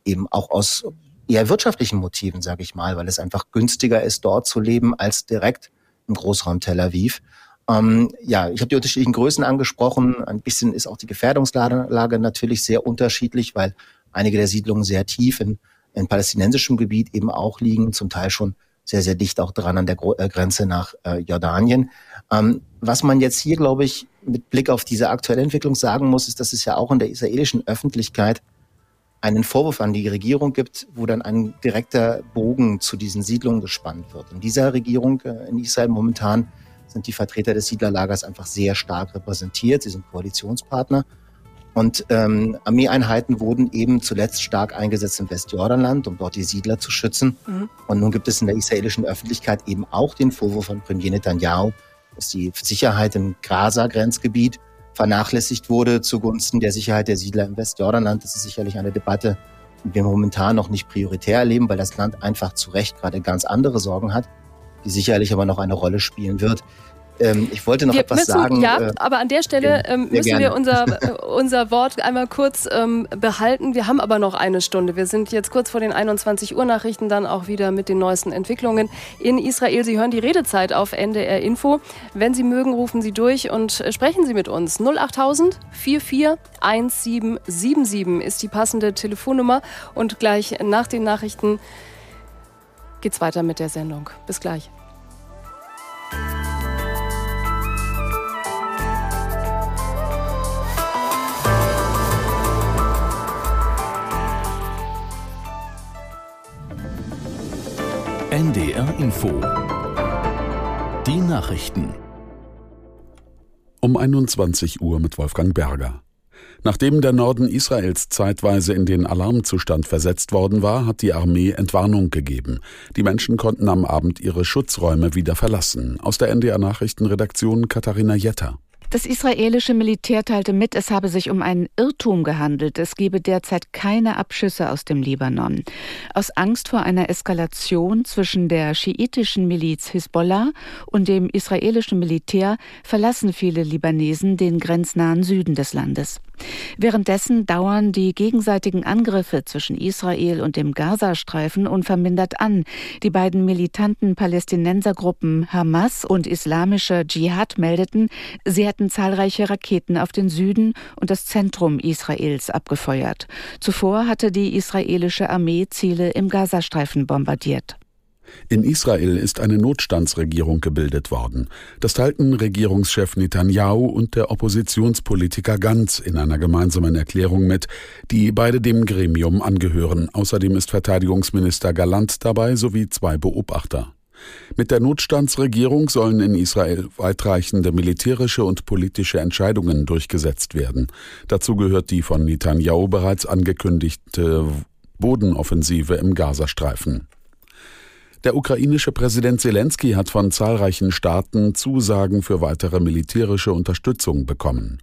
eben auch aus eher wirtschaftlichen Motiven, sage ich mal, weil es einfach günstiger ist, dort zu leben als direkt im Großraum Tel Aviv. Ähm, ja, ich habe die unterschiedlichen Größen angesprochen. Ein bisschen ist auch die Gefährdungslage natürlich sehr unterschiedlich, weil einige der Siedlungen sehr tief in, in palästinensischem Gebiet eben auch liegen, zum Teil schon sehr, sehr dicht auch dran an der Gro äh, Grenze nach äh, Jordanien. Ähm, was man jetzt hier, glaube ich, mit Blick auf diese aktuelle Entwicklung sagen muss, ist, dass es ja auch in der israelischen Öffentlichkeit einen Vorwurf an die Regierung gibt, wo dann ein direkter Bogen zu diesen Siedlungen gespannt wird. In dieser Regierung äh, in Israel momentan sind die Vertreter des Siedlerlagers einfach sehr stark repräsentiert. Sie sind Koalitionspartner. Und ähm, Armeeeinheiten wurden eben zuletzt stark eingesetzt im Westjordanland, um dort die Siedler zu schützen. Mhm. Und nun gibt es in der israelischen Öffentlichkeit eben auch den Vorwurf von Premier Netanyahu, dass die Sicherheit im Gaza-Grenzgebiet vernachlässigt wurde zugunsten der Sicherheit der Siedler im Westjordanland. Das ist sicherlich eine Debatte, die wir momentan noch nicht prioritär erleben, weil das Land einfach zu Recht gerade ganz andere Sorgen hat, die sicherlich aber noch eine Rolle spielen wird. Ähm, ich wollte noch wir etwas müssen, sagen. Ja, äh, aber an der Stelle ähm, müssen gerne. wir unser, äh, unser Wort einmal kurz ähm, behalten. Wir haben aber noch eine Stunde. Wir sind jetzt kurz vor den 21 Uhr Nachrichten, dann auch wieder mit den neuesten Entwicklungen in Israel. Sie hören die Redezeit auf NDR Info. Wenn Sie mögen, rufen Sie durch und äh, sprechen Sie mit uns. 08000 441777 ist die passende Telefonnummer. Und gleich nach den Nachrichten geht's weiter mit der Sendung. Bis gleich. NDR Info. Die Nachrichten. Um 21 Uhr mit Wolfgang Berger. Nachdem der Norden Israels zeitweise in den Alarmzustand versetzt worden war, hat die Armee Entwarnung gegeben. Die Menschen konnten am Abend ihre Schutzräume wieder verlassen. Aus der NDR Nachrichtenredaktion Katharina Jetter. Das israelische Militär teilte mit, es habe sich um einen Irrtum gehandelt. Es gebe derzeit keine Abschüsse aus dem Libanon. Aus Angst vor einer Eskalation zwischen der schiitischen Miliz Hisbollah und dem israelischen Militär verlassen viele Libanesen den grenznahen Süden des Landes. Währenddessen dauern die gegenseitigen Angriffe zwischen Israel und dem Gazastreifen unvermindert an. Die beiden militanten Palästinensergruppen Hamas und Islamischer Dschihad meldeten, sie hätten zahlreiche Raketen auf den Süden und das Zentrum Israels abgefeuert. Zuvor hatte die israelische Armee Ziele im Gazastreifen bombardiert. In Israel ist eine Notstandsregierung gebildet worden. Das teilten Regierungschef Netanyahu und der Oppositionspolitiker Gantz in einer gemeinsamen Erklärung mit, die beide dem Gremium angehören. Außerdem ist Verteidigungsminister Galant dabei sowie zwei Beobachter. Mit der Notstandsregierung sollen in Israel weitreichende militärische und politische Entscheidungen durchgesetzt werden. Dazu gehört die von Netanyahu bereits angekündigte Bodenoffensive im Gazastreifen. Der ukrainische Präsident Zelensky hat von zahlreichen Staaten Zusagen für weitere militärische Unterstützung bekommen.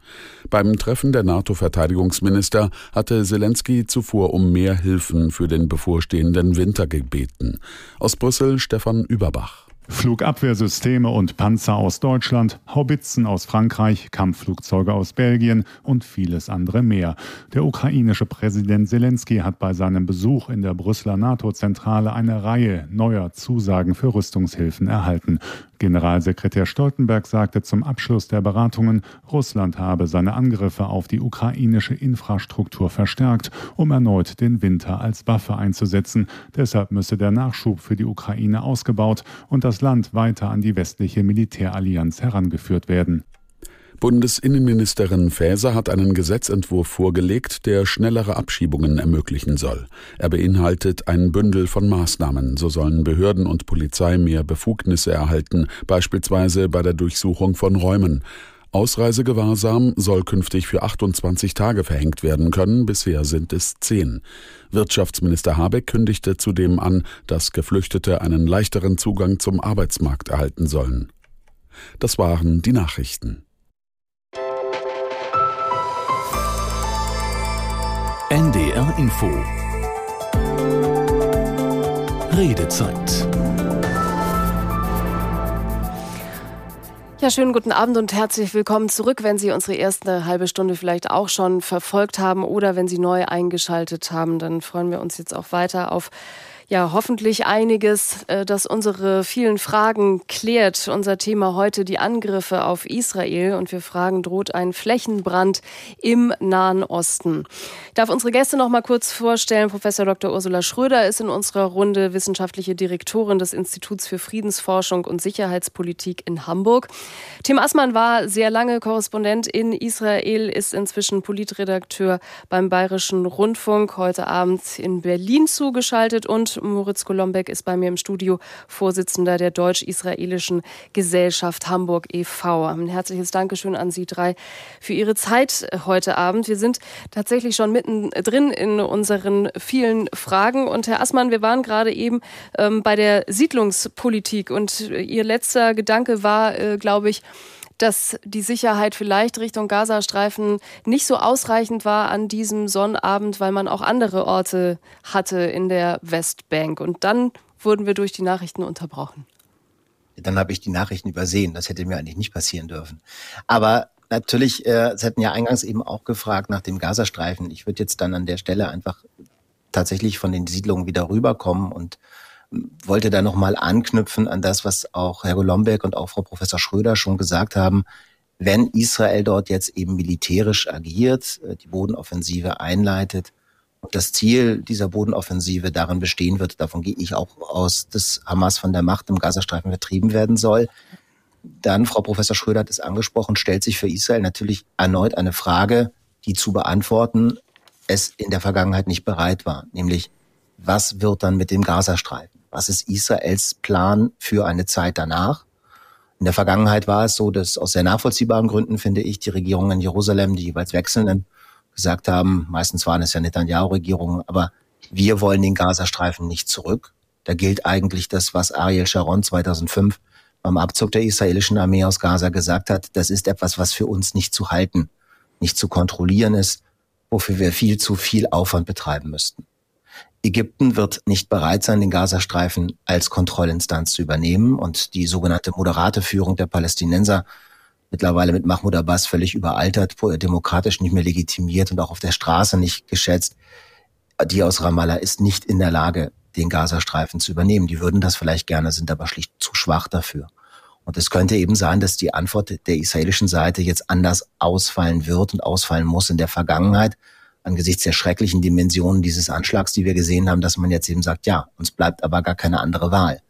Beim Treffen der NATO-Verteidigungsminister hatte Zelensky zuvor um mehr Hilfen für den bevorstehenden Winter gebeten. Aus Brüssel Stefan Überbach. Flugabwehrsysteme und Panzer aus Deutschland, Haubitzen aus Frankreich, Kampfflugzeuge aus Belgien und vieles andere mehr. Der ukrainische Präsident Zelensky hat bei seinem Besuch in der Brüsseler NATO-Zentrale eine Reihe neuer Zusagen für Rüstungshilfen erhalten. Generalsekretär Stoltenberg sagte zum Abschluss der Beratungen, Russland habe seine Angriffe auf die ukrainische Infrastruktur verstärkt, um erneut den Winter als Waffe einzusetzen. Deshalb müsse der Nachschub für die Ukraine ausgebaut und das Land weiter an die westliche Militärallianz herangeführt werden. Bundesinnenministerin Faeser hat einen Gesetzentwurf vorgelegt, der schnellere Abschiebungen ermöglichen soll. Er beinhaltet ein Bündel von Maßnahmen. So sollen Behörden und Polizei mehr Befugnisse erhalten, beispielsweise bei der Durchsuchung von Räumen. Ausreisegewahrsam soll künftig für 28 Tage verhängt werden können, bisher sind es zehn. Wirtschaftsminister Habeck kündigte zudem an, dass Geflüchtete einen leichteren Zugang zum Arbeitsmarkt erhalten sollen. Das waren die Nachrichten. NDR Info. Redezeit. Ja, schönen guten Abend und herzlich willkommen zurück, wenn Sie unsere erste halbe Stunde vielleicht auch schon verfolgt haben oder wenn Sie neu eingeschaltet haben, dann freuen wir uns jetzt auch weiter auf ja hoffentlich einiges, äh, das unsere vielen Fragen klärt. Unser Thema heute die Angriffe auf Israel und wir fragen, droht ein Flächenbrand im Nahen Osten? Ich darf unsere Gäste noch mal kurz vorstellen. Professor Dr. Ursula Schröder ist in unserer Runde wissenschaftliche Direktorin des Instituts für Friedensforschung und Sicherheitspolitik in Hamburg. Tim Assmann war sehr lange Korrespondent in Israel, ist inzwischen Politredakteur beim Bayerischen Rundfunk, heute Abend in Berlin zugeschaltet und Moritz Golombek ist bei mir im Studio, Vorsitzender der Deutsch-Israelischen Gesellschaft Hamburg e.V. Ein herzliches Dankeschön an Sie drei für Ihre Zeit heute Abend. Wir sind tatsächlich schon mittendrin in unseren vielen Fragen. Und Herr Assmann, wir waren gerade eben ähm, bei der Siedlungspolitik und Ihr letzter Gedanke war, äh, glaube ich, dass die Sicherheit vielleicht Richtung Gazastreifen nicht so ausreichend war an diesem Sonnabend, weil man auch andere Orte hatte in der Westbank. Und dann wurden wir durch die Nachrichten unterbrochen. Dann habe ich die Nachrichten übersehen. Das hätte mir eigentlich nicht passieren dürfen. Aber natürlich, äh, Sie hatten ja eingangs eben auch gefragt nach dem Gazastreifen. Ich würde jetzt dann an der Stelle einfach tatsächlich von den Siedlungen wieder rüberkommen und wollte da nochmal anknüpfen an das, was auch Herr Golombek und auch Frau Professor Schröder schon gesagt haben. Wenn Israel dort jetzt eben militärisch agiert, äh, die Bodenoffensive einleitet und das Ziel dieser Bodenoffensive darin bestehen wird, davon gehe ich auch aus, dass Hamas von der Macht im Gazastreifen vertrieben werden soll, dann, Frau Professor Schröder hat es angesprochen, stellt sich für Israel natürlich erneut eine Frage, die zu beantworten es in der Vergangenheit nicht bereit war, nämlich was wird dann mit dem Gazastreifen? Was ist Israels Plan für eine Zeit danach? In der Vergangenheit war es so, dass aus sehr nachvollziehbaren Gründen, finde ich, die Regierungen in Jerusalem, die jeweils wechselnden, gesagt haben, meistens waren es ja Netanyahu-Regierungen, aber wir wollen den Gazastreifen nicht zurück. Da gilt eigentlich das, was Ariel Sharon 2005 beim Abzug der israelischen Armee aus Gaza gesagt hat. Das ist etwas, was für uns nicht zu halten, nicht zu kontrollieren ist, wofür wir viel zu viel Aufwand betreiben müssten. Ägypten wird nicht bereit sein, den Gazastreifen als Kontrollinstanz zu übernehmen und die sogenannte moderate Führung der Palästinenser mittlerweile mit Mahmoud Abbas völlig überaltert, demokratisch nicht mehr legitimiert und auch auf der Straße nicht geschätzt. Die aus Ramallah ist nicht in der Lage, den Gazastreifen zu übernehmen. Die würden das vielleicht gerne, sind aber schlicht zu schwach dafür. Und es könnte eben sein, dass die Antwort der israelischen Seite jetzt anders ausfallen wird und ausfallen muss in der Vergangenheit, angesichts der schrecklichen Dimensionen dieses Anschlags, die wir gesehen haben, dass man jetzt eben sagt, ja, uns bleibt aber gar keine andere Wahl.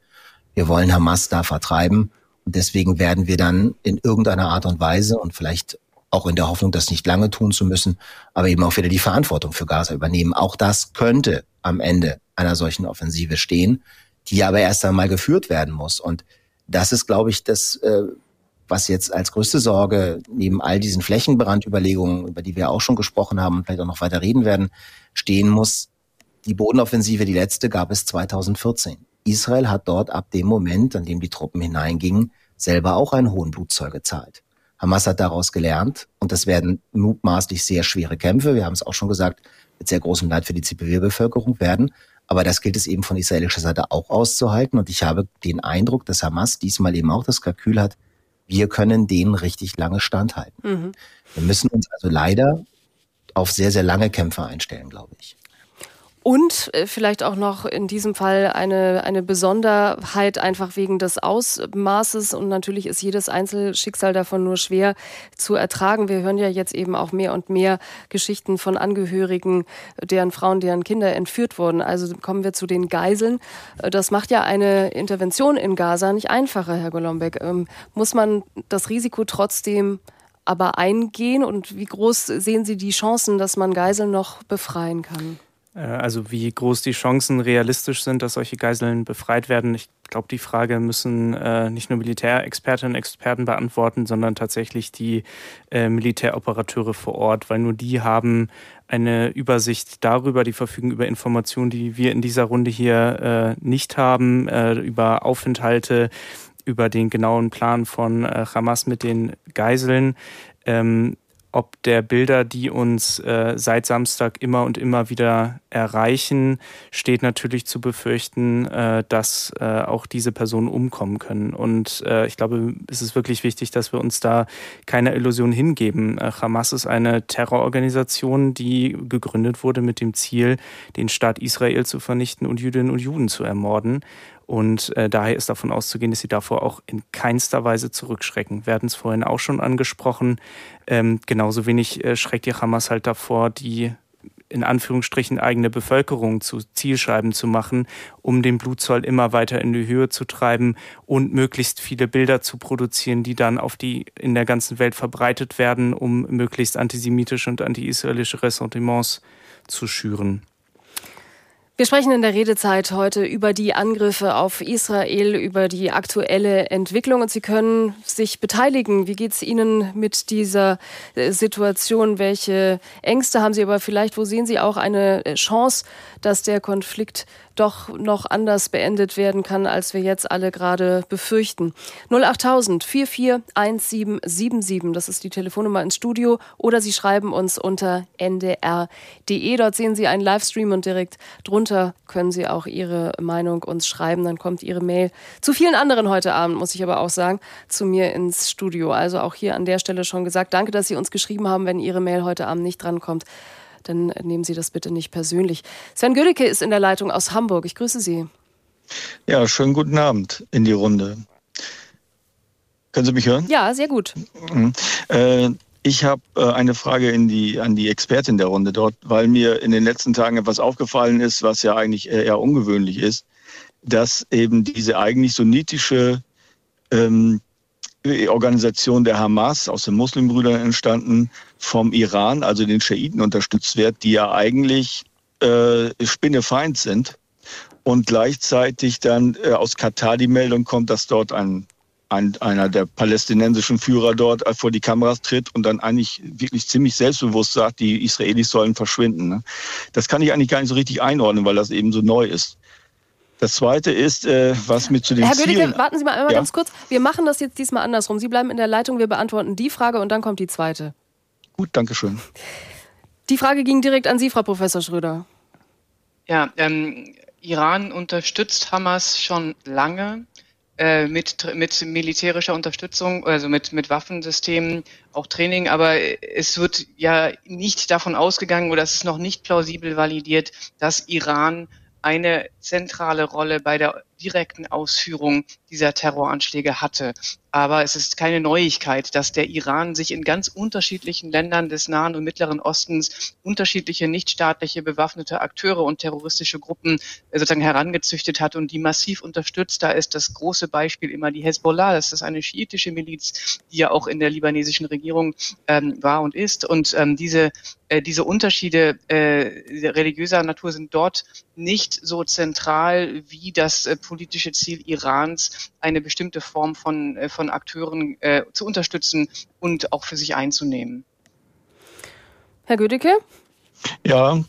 Wir wollen Hamas da vertreiben und deswegen werden wir dann in irgendeiner Art und Weise und vielleicht auch in der Hoffnung, das nicht lange tun zu müssen, aber eben auch wieder die Verantwortung für Gaza übernehmen. Auch das könnte am Ende einer solchen Offensive stehen, die aber erst einmal geführt werden muss. Und das ist, glaube ich, das, äh, was jetzt als größte Sorge neben all diesen Flächenbrandüberlegungen, über die wir auch schon gesprochen haben und vielleicht auch noch weiter reden werden, stehen muss, die Bodenoffensive, die letzte, gab es 2014. Israel hat dort ab dem Moment, an dem die Truppen hineingingen, selber auch einen hohen Blutzoll gezahlt. Hamas hat daraus gelernt und das werden mutmaßlich sehr schwere Kämpfe, wir haben es auch schon gesagt, mit sehr großem Leid für die Zivilbevölkerung werden. Aber das gilt es eben von israelischer Seite auch auszuhalten. Und ich habe den Eindruck, dass Hamas diesmal eben auch das Kalkül hat, wir können denen richtig lange standhalten. Mhm. Wir müssen uns also leider auf sehr, sehr lange Kämpfe einstellen, glaube ich. Und äh, vielleicht auch noch in diesem Fall eine, eine Besonderheit einfach wegen des Ausmaßes. Und natürlich ist jedes Einzelschicksal davon nur schwer zu ertragen. Wir hören ja jetzt eben auch mehr und mehr Geschichten von Angehörigen, deren Frauen, deren Kinder entführt wurden. Also kommen wir zu den Geiseln. Äh, das macht ja eine Intervention in Gaza nicht einfacher, Herr Golombek. Ähm, muss man das Risiko trotzdem aber eingehen? Und wie groß sehen Sie die Chancen, dass man Geiseln noch befreien kann? Äh, also wie groß die Chancen realistisch sind, dass solche Geiseln befreit werden. Ich glaube, die Frage müssen äh, nicht nur Militärexpertinnen und Experten beantworten, sondern tatsächlich die äh, Militäroperateure vor Ort, weil nur die haben eine Übersicht darüber, die verfügen über Informationen, die wir in dieser Runde hier äh, nicht haben, äh, über Aufenthalte, über den genauen Plan von äh, Hamas mit den Geiseln. Ähm, ob der Bilder, die uns äh, seit Samstag immer und immer wieder erreichen, steht natürlich zu befürchten, äh, dass äh, auch diese Personen umkommen können. Und äh, ich glaube, es ist wirklich wichtig, dass wir uns da keine Illusion hingeben. Äh, Hamas ist eine Terrororganisation, die gegründet wurde mit dem Ziel, den Staat Israel zu vernichten und Jüdinnen und Juden zu ermorden. Und äh, daher ist davon auszugehen, dass sie davor auch in keinster Weise zurückschrecken. Wir hatten es vorhin auch schon angesprochen. Ähm, genauso wenig äh, schreckt die Hamas halt davor, die in Anführungsstrichen eigene Bevölkerung zu Zielscheiben zu machen, um den Blutzoll immer weiter in die Höhe zu treiben und möglichst viele Bilder zu produzieren, die dann auf die in der ganzen Welt verbreitet werden, um möglichst antisemitische und anti-israelische Ressentiments zu schüren. Wir sprechen in der Redezeit heute über die Angriffe auf Israel, über die aktuelle Entwicklung und Sie können sich beteiligen. Wie geht es Ihnen mit dieser äh, Situation? Welche Ängste haben Sie? Aber vielleicht, wo sehen Sie auch eine Chance, dass der Konflikt doch noch anders beendet werden kann, als wir jetzt alle gerade befürchten. 08000 441777, das ist die Telefonnummer ins Studio, oder Sie schreiben uns unter ndr.de. Dort sehen Sie einen Livestream und direkt drunter können Sie auch Ihre Meinung uns schreiben. Dann kommt Ihre Mail zu vielen anderen heute Abend, muss ich aber auch sagen, zu mir ins Studio. Also auch hier an der Stelle schon gesagt, danke, dass Sie uns geschrieben haben, wenn Ihre Mail heute Abend nicht drankommt dann nehmen Sie das bitte nicht persönlich. Sven Gödecke ist in der Leitung aus Hamburg. Ich grüße Sie. Ja, schönen guten Abend in die Runde. Können Sie mich hören? Ja, sehr gut. Mhm. Äh, ich habe äh, eine Frage in die, an die Expertin der Runde dort, weil mir in den letzten Tagen etwas aufgefallen ist, was ja eigentlich eher ungewöhnlich ist, dass eben diese eigentlich sunnitische ähm, Organisation der Hamas aus den Muslimbrüdern entstanden, vom Iran, also den Schiiten unterstützt wird, die ja eigentlich äh, Spinnefeind sind. Und gleichzeitig dann äh, aus Katar die Meldung kommt, dass dort ein, ein, einer der palästinensischen Führer dort vor die Kameras tritt und dann eigentlich wirklich ziemlich selbstbewusst sagt, die Israelis sollen verschwinden. Ne? Das kann ich eigentlich gar nicht so richtig einordnen, weil das eben so neu ist. Das Zweite ist, äh, was mit zu den Herr Zielen... Gödicke, warten Sie mal einmal ja? ganz kurz. Wir machen das jetzt diesmal andersrum. Sie bleiben in der Leitung, wir beantworten die Frage und dann kommt die zweite. Gut, danke schön. Die Frage ging direkt an Sie, Frau Professor Schröder. Ja, ähm, Iran unterstützt Hamas schon lange äh, mit, mit militärischer Unterstützung, also mit, mit Waffensystemen, auch Training, aber es wird ja nicht davon ausgegangen oder es ist noch nicht plausibel validiert, dass Iran eine zentrale Rolle bei der direkten Ausführung dieser Terroranschläge hatte. Aber es ist keine Neuigkeit, dass der Iran sich in ganz unterschiedlichen Ländern des Nahen und Mittleren Ostens unterschiedliche nichtstaatliche bewaffnete Akteure und terroristische Gruppen äh, sozusagen herangezüchtet hat und die massiv unterstützt. Da ist das große Beispiel immer die Hezbollah. Das ist eine schiitische Miliz, die ja auch in der libanesischen Regierung ähm, war und ist. Und ähm, diese, äh, diese Unterschiede äh, religiöser Natur sind dort nicht so zentral wie das äh, politische Ziel Irans, eine bestimmte Form von, äh, von Akteuren äh, zu unterstützen und auch für sich einzunehmen. Herr Gödecke? Ja,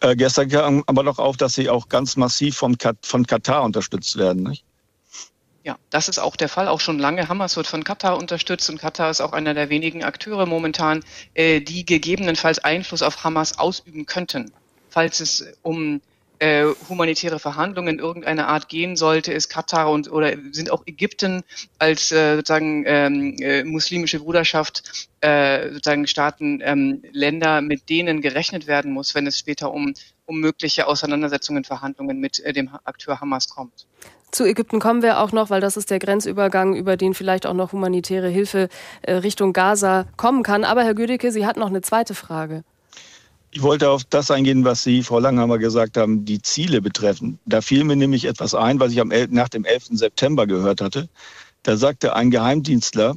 äh, gestern kam aber noch auf, dass sie auch ganz massiv vom Kat von Katar unterstützt werden. Nicht? Ja, das ist auch der Fall. Auch schon lange. Hamas wird von Katar unterstützt und Katar ist auch einer der wenigen Akteure momentan, äh, die gegebenenfalls Einfluss auf Hamas ausüben könnten, falls es um äh, humanitäre Verhandlungen irgendeiner Art gehen sollte, ist Katar und oder sind auch Ägypten als äh, sozusagen ähm, äh, muslimische Bruderschaft äh, sozusagen Staaten, ähm, Länder, mit denen gerechnet werden muss, wenn es später um, um mögliche Auseinandersetzungen, Verhandlungen mit äh, dem Akteur Hamas kommt. Zu Ägypten kommen wir auch noch, weil das ist der Grenzübergang, über den vielleicht auch noch humanitäre Hilfe äh, Richtung Gaza kommen kann. Aber Herr Gödecke, Sie hatten noch eine zweite Frage. Ich wollte auf das eingehen, was Sie, Frau Langhammer, gesagt haben, die Ziele betreffen. Da fiel mir nämlich etwas ein, was ich am, nach dem 11. September gehört hatte. Da sagte ein Geheimdienstler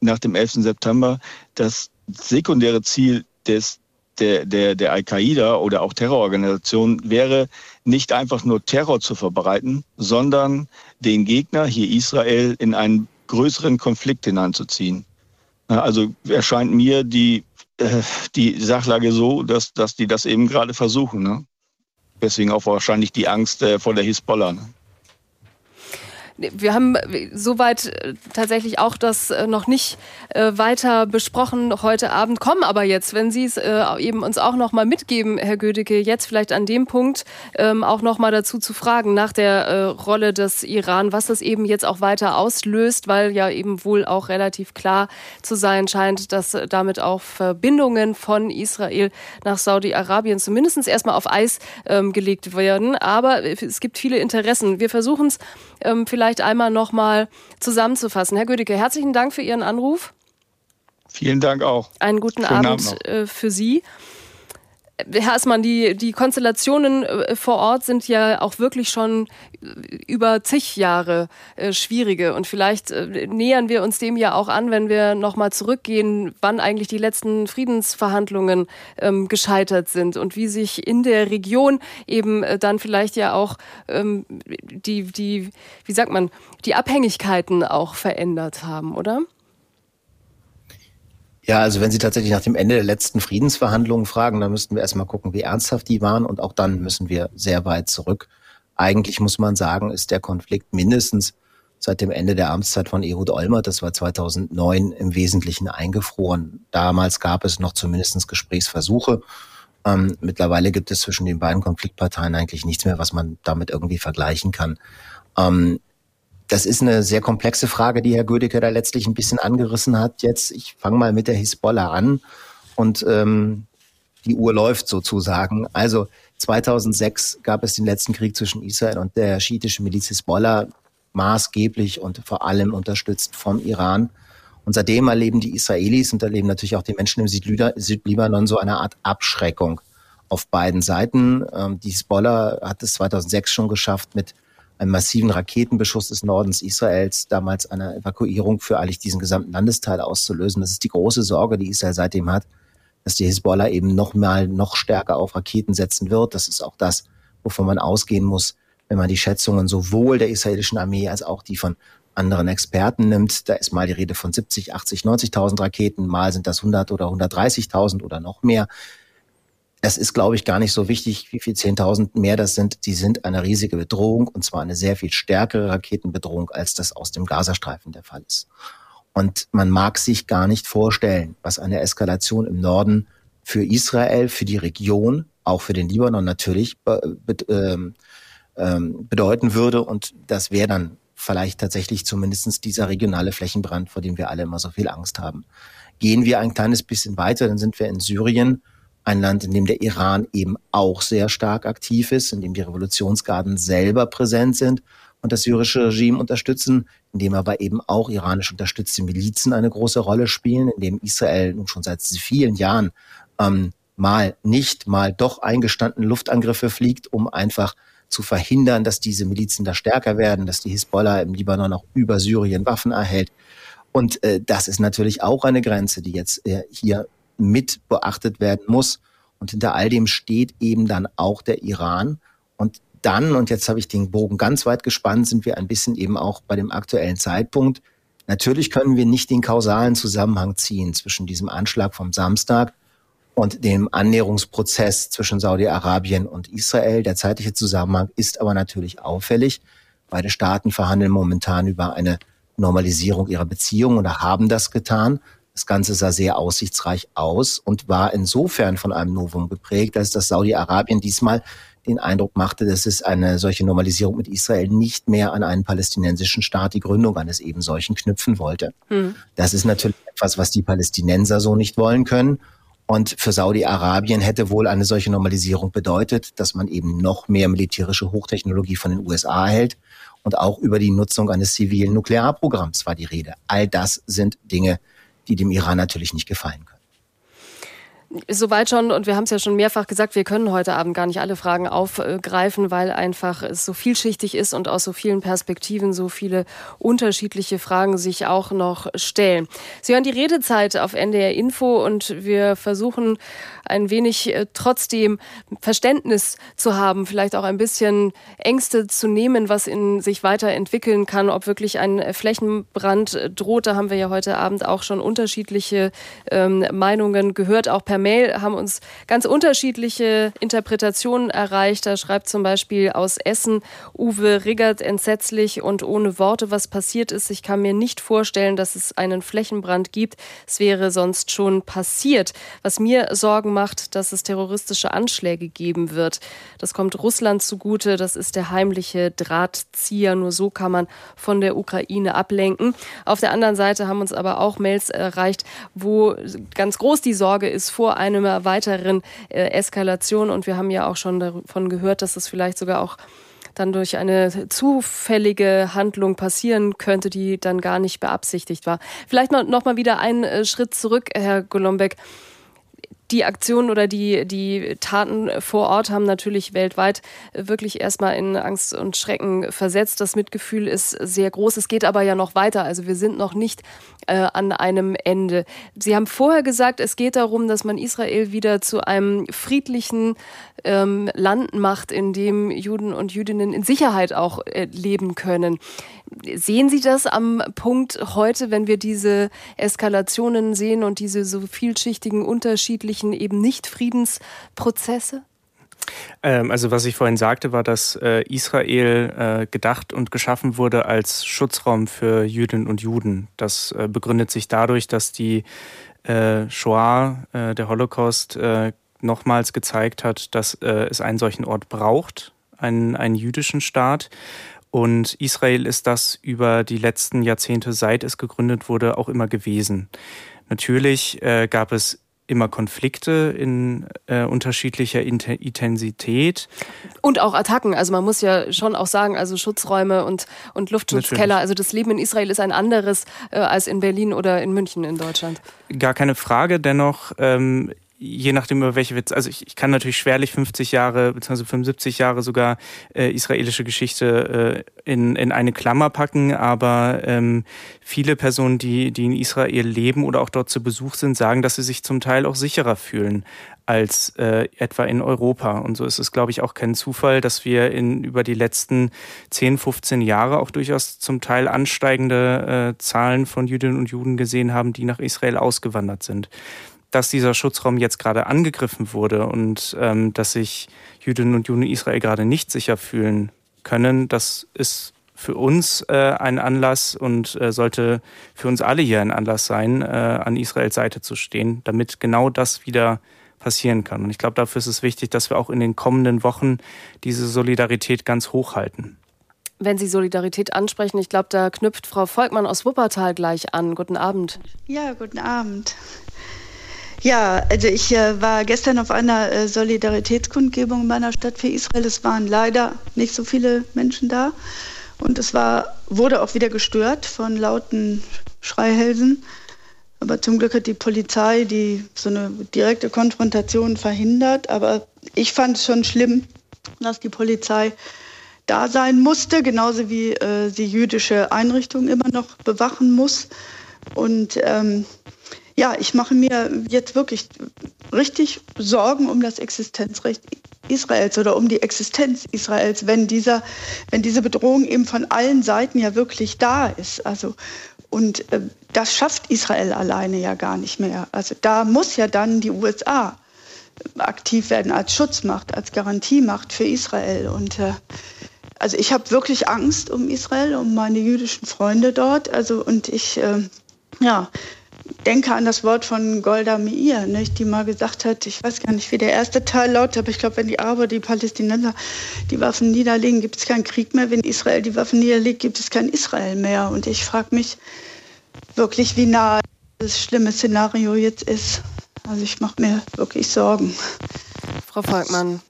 nach dem 11. September, das sekundäre Ziel des, der, der, der Al-Qaida oder auch Terrororganisationen wäre, nicht einfach nur Terror zu verbreiten, sondern den Gegner, hier Israel, in einen größeren Konflikt hineinzuziehen. Also erscheint mir die äh, die Sachlage so, dass, dass die das eben gerade versuchen. Ne? Deswegen auch wahrscheinlich die Angst äh, vor der Hisbollah. Ne? Wir haben soweit äh, tatsächlich auch das äh, noch nicht äh, weiter besprochen heute Abend, kommen aber jetzt, wenn Sie es eben uns auch noch mal mitgeben, Herr Gödecke, jetzt vielleicht an dem Punkt ähm, auch noch mal dazu zu fragen nach der Rolle des Iran, was das eben jetzt auch weiter auslöst, weil ja eben wohl auch relativ klar zu sein scheint, dass damit auch Verbindungen von Israel nach Saudi-Arabien zumindest erstmal auf Eis ähm, gelegt werden. Aber es gibt viele Interessen. Wir versuchen es ähm, vielleicht vielleicht einmal noch mal zusammenzufassen. Herr Gödecke, herzlichen Dank für Ihren Anruf. Vielen Dank auch. Einen guten Schönen Abend, Abend äh, für Sie. Herr Assmann, die, die Konstellationen äh, vor Ort sind ja auch wirklich schon über zig Jahre äh, schwierige. Und vielleicht äh, nähern wir uns dem ja auch an, wenn wir nochmal zurückgehen, wann eigentlich die letzten Friedensverhandlungen ähm, gescheitert sind und wie sich in der Region eben dann vielleicht ja auch ähm, die, die, wie sagt man, die Abhängigkeiten auch verändert haben, oder? Ja, also wenn Sie tatsächlich nach dem Ende der letzten Friedensverhandlungen fragen, dann müssten wir erstmal gucken, wie ernsthaft die waren und auch dann müssen wir sehr weit zurück. Eigentlich muss man sagen, ist der Konflikt mindestens seit dem Ende der Amtszeit von Ehud Olmert, das war 2009, im Wesentlichen eingefroren. Damals gab es noch zumindest Gesprächsversuche. Ähm, mittlerweile gibt es zwischen den beiden Konfliktparteien eigentlich nichts mehr, was man damit irgendwie vergleichen kann. Ähm, das ist eine sehr komplexe Frage, die Herr Gödecke da letztlich ein bisschen angerissen hat. Jetzt, ich fange mal mit der Hisbollah an und ähm, die Uhr läuft sozusagen. Also 2006 gab es den letzten Krieg zwischen Israel und der schiitischen Miliz Hisbollah, maßgeblich und vor allem unterstützt vom Iran. Und seitdem erleben die Israelis und erleben natürlich auch die Menschen im Südlibanon so eine Art Abschreckung auf beiden Seiten. Ähm, die Hisbollah hat es 2006 schon geschafft, mit einem massiven Raketenbeschuss des Nordens Israels, damals eine Evakuierung für eigentlich diesen gesamten Landesteil auszulösen. Das ist die große Sorge, die Israel seitdem hat, dass die Hisbollah eben noch mal noch stärker auf Raketen setzen wird. Das ist auch das, wovon man ausgehen muss, wenn man die Schätzungen sowohl der israelischen Armee als auch die von anderen Experten nimmt. Da ist mal die Rede von 70, 80, 90.000 Raketen, mal sind das 100 oder 130.000 oder noch mehr. Das ist, glaube ich, gar nicht so wichtig, wie viel 10.000 mehr das sind. Die sind eine riesige Bedrohung und zwar eine sehr viel stärkere Raketenbedrohung, als das aus dem Gazastreifen der Fall ist. Und man mag sich gar nicht vorstellen, was eine Eskalation im Norden für Israel, für die Region, auch für den Libanon natürlich ähm, ähm, bedeuten würde. Und das wäre dann vielleicht tatsächlich zumindestens dieser regionale Flächenbrand, vor dem wir alle immer so viel Angst haben. Gehen wir ein kleines bisschen weiter, dann sind wir in Syrien ein Land, in dem der Iran eben auch sehr stark aktiv ist, in dem die Revolutionsgarden selber präsent sind und das syrische Regime unterstützen, in dem aber eben auch iranisch unterstützte Milizen eine große Rolle spielen, in dem Israel nun schon seit vielen Jahren ähm, mal nicht, mal doch eingestanden Luftangriffe fliegt, um einfach zu verhindern, dass diese Milizen da stärker werden, dass die Hisbollah im Libanon auch über Syrien Waffen erhält. Und äh, das ist natürlich auch eine Grenze, die jetzt äh, hier mit beachtet werden muss. Und hinter all dem steht eben dann auch der Iran. Und dann, und jetzt habe ich den Bogen ganz weit gespannt, sind wir ein bisschen eben auch bei dem aktuellen Zeitpunkt. Natürlich können wir nicht den kausalen Zusammenhang ziehen zwischen diesem Anschlag vom Samstag und dem Annäherungsprozess zwischen Saudi-Arabien und Israel. Der zeitliche Zusammenhang ist aber natürlich auffällig. Beide Staaten verhandeln momentan über eine Normalisierung ihrer Beziehungen oder haben das getan. Das Ganze sah sehr aussichtsreich aus und war insofern von einem Novum geprägt, dass das Saudi-Arabien diesmal den Eindruck machte, dass es eine solche Normalisierung mit Israel nicht mehr an einen palästinensischen Staat, die Gründung eines eben solchen, knüpfen wollte. Mhm. Das ist natürlich etwas, was die Palästinenser so nicht wollen können. Und für Saudi-Arabien hätte wohl eine solche Normalisierung bedeutet, dass man eben noch mehr militärische Hochtechnologie von den USA erhält und auch über die Nutzung eines zivilen Nuklearprogramms war die Rede. All das sind Dinge, die dem Iran natürlich nicht gefallen können. Soweit schon, und wir haben es ja schon mehrfach gesagt, wir können heute Abend gar nicht alle Fragen aufgreifen, weil einfach es so vielschichtig ist und aus so vielen Perspektiven so viele unterschiedliche Fragen sich auch noch stellen. Sie hören die Redezeit auf NDR Info und wir versuchen ein wenig äh, trotzdem Verständnis zu haben, vielleicht auch ein bisschen Ängste zu nehmen, was in sich weiterentwickeln kann, ob wirklich ein Flächenbrand droht. Da haben wir ja heute Abend auch schon unterschiedliche ähm, Meinungen gehört, auch per per Mail haben uns ganz unterschiedliche Interpretationen erreicht. Da schreibt zum Beispiel aus Essen Uwe Riggert entsetzlich und ohne Worte, was passiert ist. Ich kann mir nicht vorstellen, dass es einen Flächenbrand gibt. Es wäre sonst schon passiert. Was mir Sorgen macht, dass es terroristische Anschläge geben wird. Das kommt Russland zugute. Das ist der heimliche Drahtzieher. Nur so kann man von der Ukraine ablenken. Auf der anderen Seite haben uns aber auch Mails erreicht, wo ganz groß die Sorge ist vor vor einer weiteren äh, Eskalation. Und wir haben ja auch schon davon gehört, dass es vielleicht sogar auch dann durch eine zufällige Handlung passieren könnte, die dann gar nicht beabsichtigt war. Vielleicht noch mal wieder einen äh, Schritt zurück, Herr Golombek die Aktionen oder die, die Taten vor Ort haben natürlich weltweit wirklich erstmal in Angst und Schrecken versetzt. Das Mitgefühl ist sehr groß. Es geht aber ja noch weiter. Also wir sind noch nicht äh, an einem Ende. Sie haben vorher gesagt, es geht darum, dass man Israel wieder zu einem friedlichen ähm, Land macht, in dem Juden und Jüdinnen in Sicherheit auch äh, leben können. Sehen Sie das am Punkt heute, wenn wir diese Eskalationen sehen und diese so vielschichtigen, unterschiedlichen, eben nicht Friedensprozesse? Ähm, also was ich vorhin sagte, war, dass äh, Israel äh, gedacht und geschaffen wurde als Schutzraum für Jüdinnen und Juden. Das äh, begründet sich dadurch, dass die Shoah, der Holocaust, nochmals gezeigt hat, dass es einen solchen Ort braucht, einen, einen jüdischen Staat. Und Israel ist das über die letzten Jahrzehnte, seit es gegründet wurde, auch immer gewesen. Natürlich äh, gab es immer Konflikte in äh, unterschiedlicher Intensität. Und auch Attacken. Also man muss ja schon auch sagen, also Schutzräume und, und Luftschutzkeller. Natürlich. Also das Leben in Israel ist ein anderes äh, als in Berlin oder in München in Deutschland. Gar keine Frage. Dennoch ähm, je nachdem über welche Witz, also ich, ich kann natürlich schwerlich 50 Jahre bzw. 75 Jahre sogar äh, israelische Geschichte äh, in, in eine Klammer packen, aber ähm, viele Personen, die, die in Israel leben oder auch dort zu Besuch sind, sagen, dass sie sich zum Teil auch sicherer fühlen als äh, etwa in Europa. Und so ist es, glaube ich, auch kein Zufall, dass wir in über die letzten 10, 15 Jahre auch durchaus zum Teil ansteigende äh, Zahlen von Jüdinnen und Juden gesehen haben, die nach Israel ausgewandert sind dass dieser Schutzraum jetzt gerade angegriffen wurde und ähm, dass sich Jüdinnen und Juden in Israel gerade nicht sicher fühlen können, das ist für uns äh, ein Anlass und äh, sollte für uns alle hier ein Anlass sein, äh, an Israels Seite zu stehen, damit genau das wieder passieren kann. Und ich glaube, dafür ist es wichtig, dass wir auch in den kommenden Wochen diese Solidarität ganz hoch halten. Wenn Sie Solidarität ansprechen, ich glaube, da knüpft Frau Volkmann aus Wuppertal gleich an. Guten Abend. Ja, guten Abend. Ja, also ich äh, war gestern auf einer äh, Solidaritätskundgebung in meiner Stadt für Israel. Es waren leider nicht so viele Menschen da. Und es war, wurde auch wieder gestört von lauten Schreihälsen. Aber zum Glück hat die Polizei die so eine direkte Konfrontation verhindert. Aber ich fand es schon schlimm, dass die Polizei da sein musste, genauso wie äh, die jüdische Einrichtung immer noch bewachen muss. Und ähm, ja, ich mache mir jetzt wirklich richtig Sorgen um das Existenzrecht Israels oder um die Existenz Israels, wenn dieser, wenn diese Bedrohung eben von allen Seiten ja wirklich da ist. Also und äh, das schafft Israel alleine ja gar nicht mehr. Also da muss ja dann die USA aktiv werden als Schutzmacht, als Garantiemacht für Israel. Und äh, also ich habe wirklich Angst um Israel, um meine jüdischen Freunde dort. Also und ich äh, ja denke an das Wort von Golda Meir, nicht, die mal gesagt hat, ich weiß gar nicht, wie der erste Teil lautet, aber ich glaube, wenn die Araber, die Palästinenser die Waffen niederlegen, gibt es keinen Krieg mehr. Wenn Israel die Waffen niederlegt, gibt es kein Israel mehr. Und ich frage mich wirklich, wie nah das schlimme Szenario jetzt ist. Also ich mache mir wirklich Sorgen. Frau Volkmann,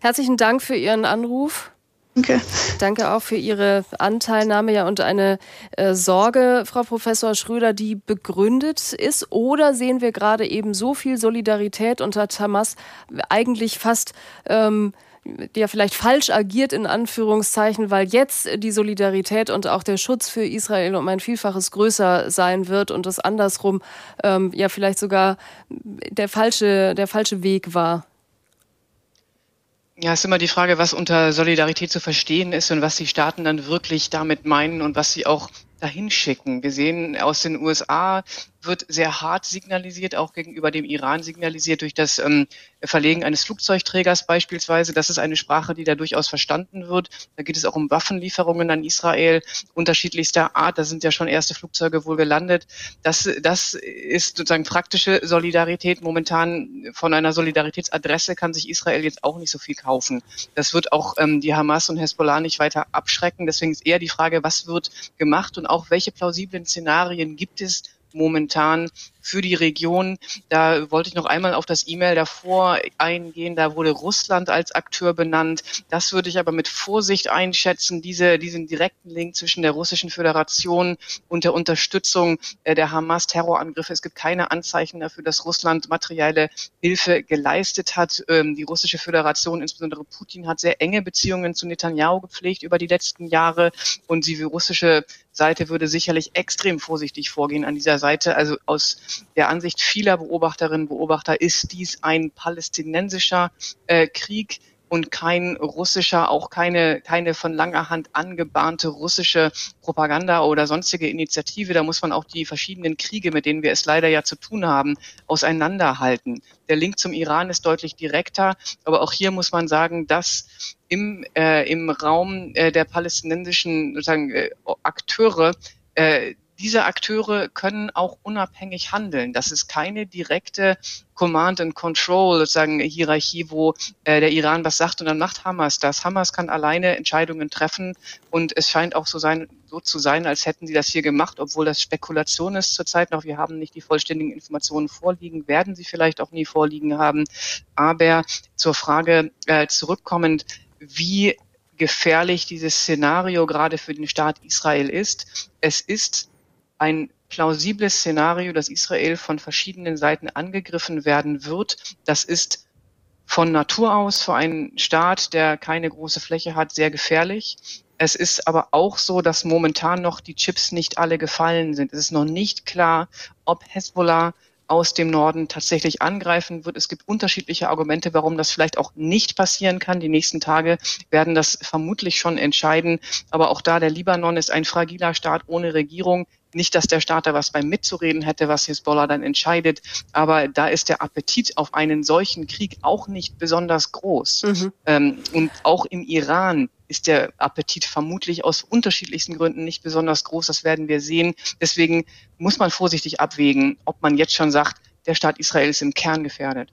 herzlichen Dank für Ihren Anruf. Danke. Danke auch für Ihre Anteilnahme ja und eine äh, Sorge, Frau Professor Schröder, die begründet ist. Oder sehen wir gerade eben so viel Solidarität unter Hamas eigentlich fast ähm, ja vielleicht falsch agiert in Anführungszeichen, weil jetzt die Solidarität und auch der Schutz für Israel um ein Vielfaches größer sein wird und das andersrum ähm, ja vielleicht sogar der falsche, der falsche Weg war. Ja, es ist immer die Frage, was unter Solidarität zu verstehen ist und was die Staaten dann wirklich damit meinen und was sie auch dahin schicken. Wir sehen aus den USA wird sehr hart signalisiert, auch gegenüber dem Iran signalisiert durch das ähm, Verlegen eines Flugzeugträgers beispielsweise. Das ist eine Sprache, die da durchaus verstanden wird. Da geht es auch um Waffenlieferungen an Israel unterschiedlichster Art. Da sind ja schon erste Flugzeuge wohl gelandet. Das, das ist sozusagen praktische Solidarität. Momentan von einer Solidaritätsadresse kann sich Israel jetzt auch nicht so viel kaufen. Das wird auch ähm, die Hamas und Hezbollah nicht weiter abschrecken. Deswegen ist eher die Frage, was wird gemacht und auch welche plausiblen Szenarien gibt es, momentan für die Region. Da wollte ich noch einmal auf das E-Mail davor eingehen. Da wurde Russland als Akteur benannt. Das würde ich aber mit Vorsicht einschätzen. Diese, diesen direkten Link zwischen der Russischen Föderation und der Unterstützung äh, der Hamas-Terrorangriffe. Es gibt keine Anzeichen dafür, dass Russland materielle Hilfe geleistet hat. Ähm, die Russische Föderation, insbesondere Putin, hat sehr enge Beziehungen zu Netanyahu gepflegt über die letzten Jahre. Und die russische Seite würde sicherlich extrem vorsichtig vorgehen an dieser Seite. Also aus der Ansicht vieler Beobachterinnen und Beobachter ist dies ein palästinensischer äh, Krieg und kein russischer, auch keine, keine von langer Hand angebahnte russische Propaganda oder sonstige Initiative. Da muss man auch die verschiedenen Kriege, mit denen wir es leider ja zu tun haben, auseinanderhalten. Der Link zum Iran ist deutlich direkter, aber auch hier muss man sagen, dass im, äh, im Raum äh, der palästinensischen sozusagen, äh, Akteure äh, diese Akteure können auch unabhängig handeln. Das ist keine direkte Command and Control, sozusagen Hierarchie, wo äh, der Iran was sagt und dann macht Hamas das. Hamas kann alleine Entscheidungen treffen und es scheint auch so sein, so zu sein, als hätten sie das hier gemacht, obwohl das Spekulation ist zurzeit noch. Wir haben nicht die vollständigen Informationen vorliegen, werden sie vielleicht auch nie vorliegen haben. Aber zur Frage äh, zurückkommend, wie gefährlich dieses Szenario gerade für den Staat Israel ist. Es ist ein plausibles Szenario, dass Israel von verschiedenen Seiten angegriffen werden wird. Das ist von Natur aus für einen Staat, der keine große Fläche hat, sehr gefährlich. Es ist aber auch so, dass momentan noch die Chips nicht alle gefallen sind. Es ist noch nicht klar, ob Hezbollah aus dem Norden tatsächlich angreifen wird. Es gibt unterschiedliche Argumente, warum das vielleicht auch nicht passieren kann. Die nächsten Tage werden das vermutlich schon entscheiden. Aber auch da, der Libanon ist ein fragiler Staat ohne Regierung. Nicht, dass der Staat da was beim Mitzureden hätte, was Hezbollah dann entscheidet, aber da ist der Appetit auf einen solchen Krieg auch nicht besonders groß. Mhm. Ähm, und auch im Iran ist der Appetit vermutlich aus unterschiedlichsten Gründen nicht besonders groß. Das werden wir sehen. Deswegen muss man vorsichtig abwägen, ob man jetzt schon sagt, der Staat Israel ist im Kern gefährdet.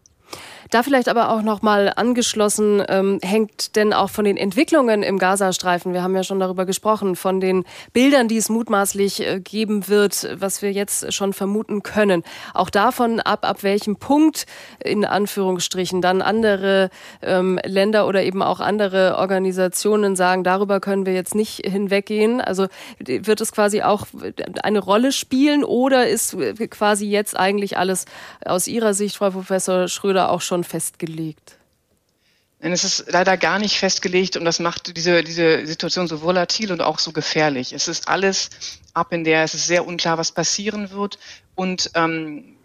Da vielleicht aber auch noch mal angeschlossen ähm, hängt denn auch von den Entwicklungen im Gazastreifen. Wir haben ja schon darüber gesprochen, von den Bildern, die es mutmaßlich äh, geben wird, was wir jetzt schon vermuten können. Auch davon ab, ab welchem Punkt in Anführungsstrichen dann andere ähm, Länder oder eben auch andere Organisationen sagen, darüber können wir jetzt nicht hinweggehen. Also wird es quasi auch eine Rolle spielen oder ist quasi jetzt eigentlich alles aus Ihrer Sicht, Frau Professor Schröder, auch schon festgelegt? Es ist leider gar nicht festgelegt und das macht diese, diese Situation so volatil und auch so gefährlich. Es ist alles ab in der, es ist sehr unklar, was passieren wird und ähm,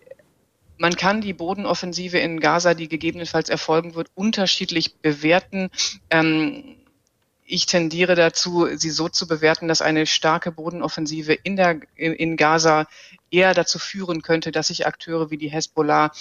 man kann die Bodenoffensive in Gaza, die gegebenenfalls erfolgen wird, unterschiedlich bewerten. Ähm, ich tendiere dazu, sie so zu bewerten, dass eine starke Bodenoffensive in, der, in Gaza eher dazu führen könnte, dass sich Akteure wie die Hezbollah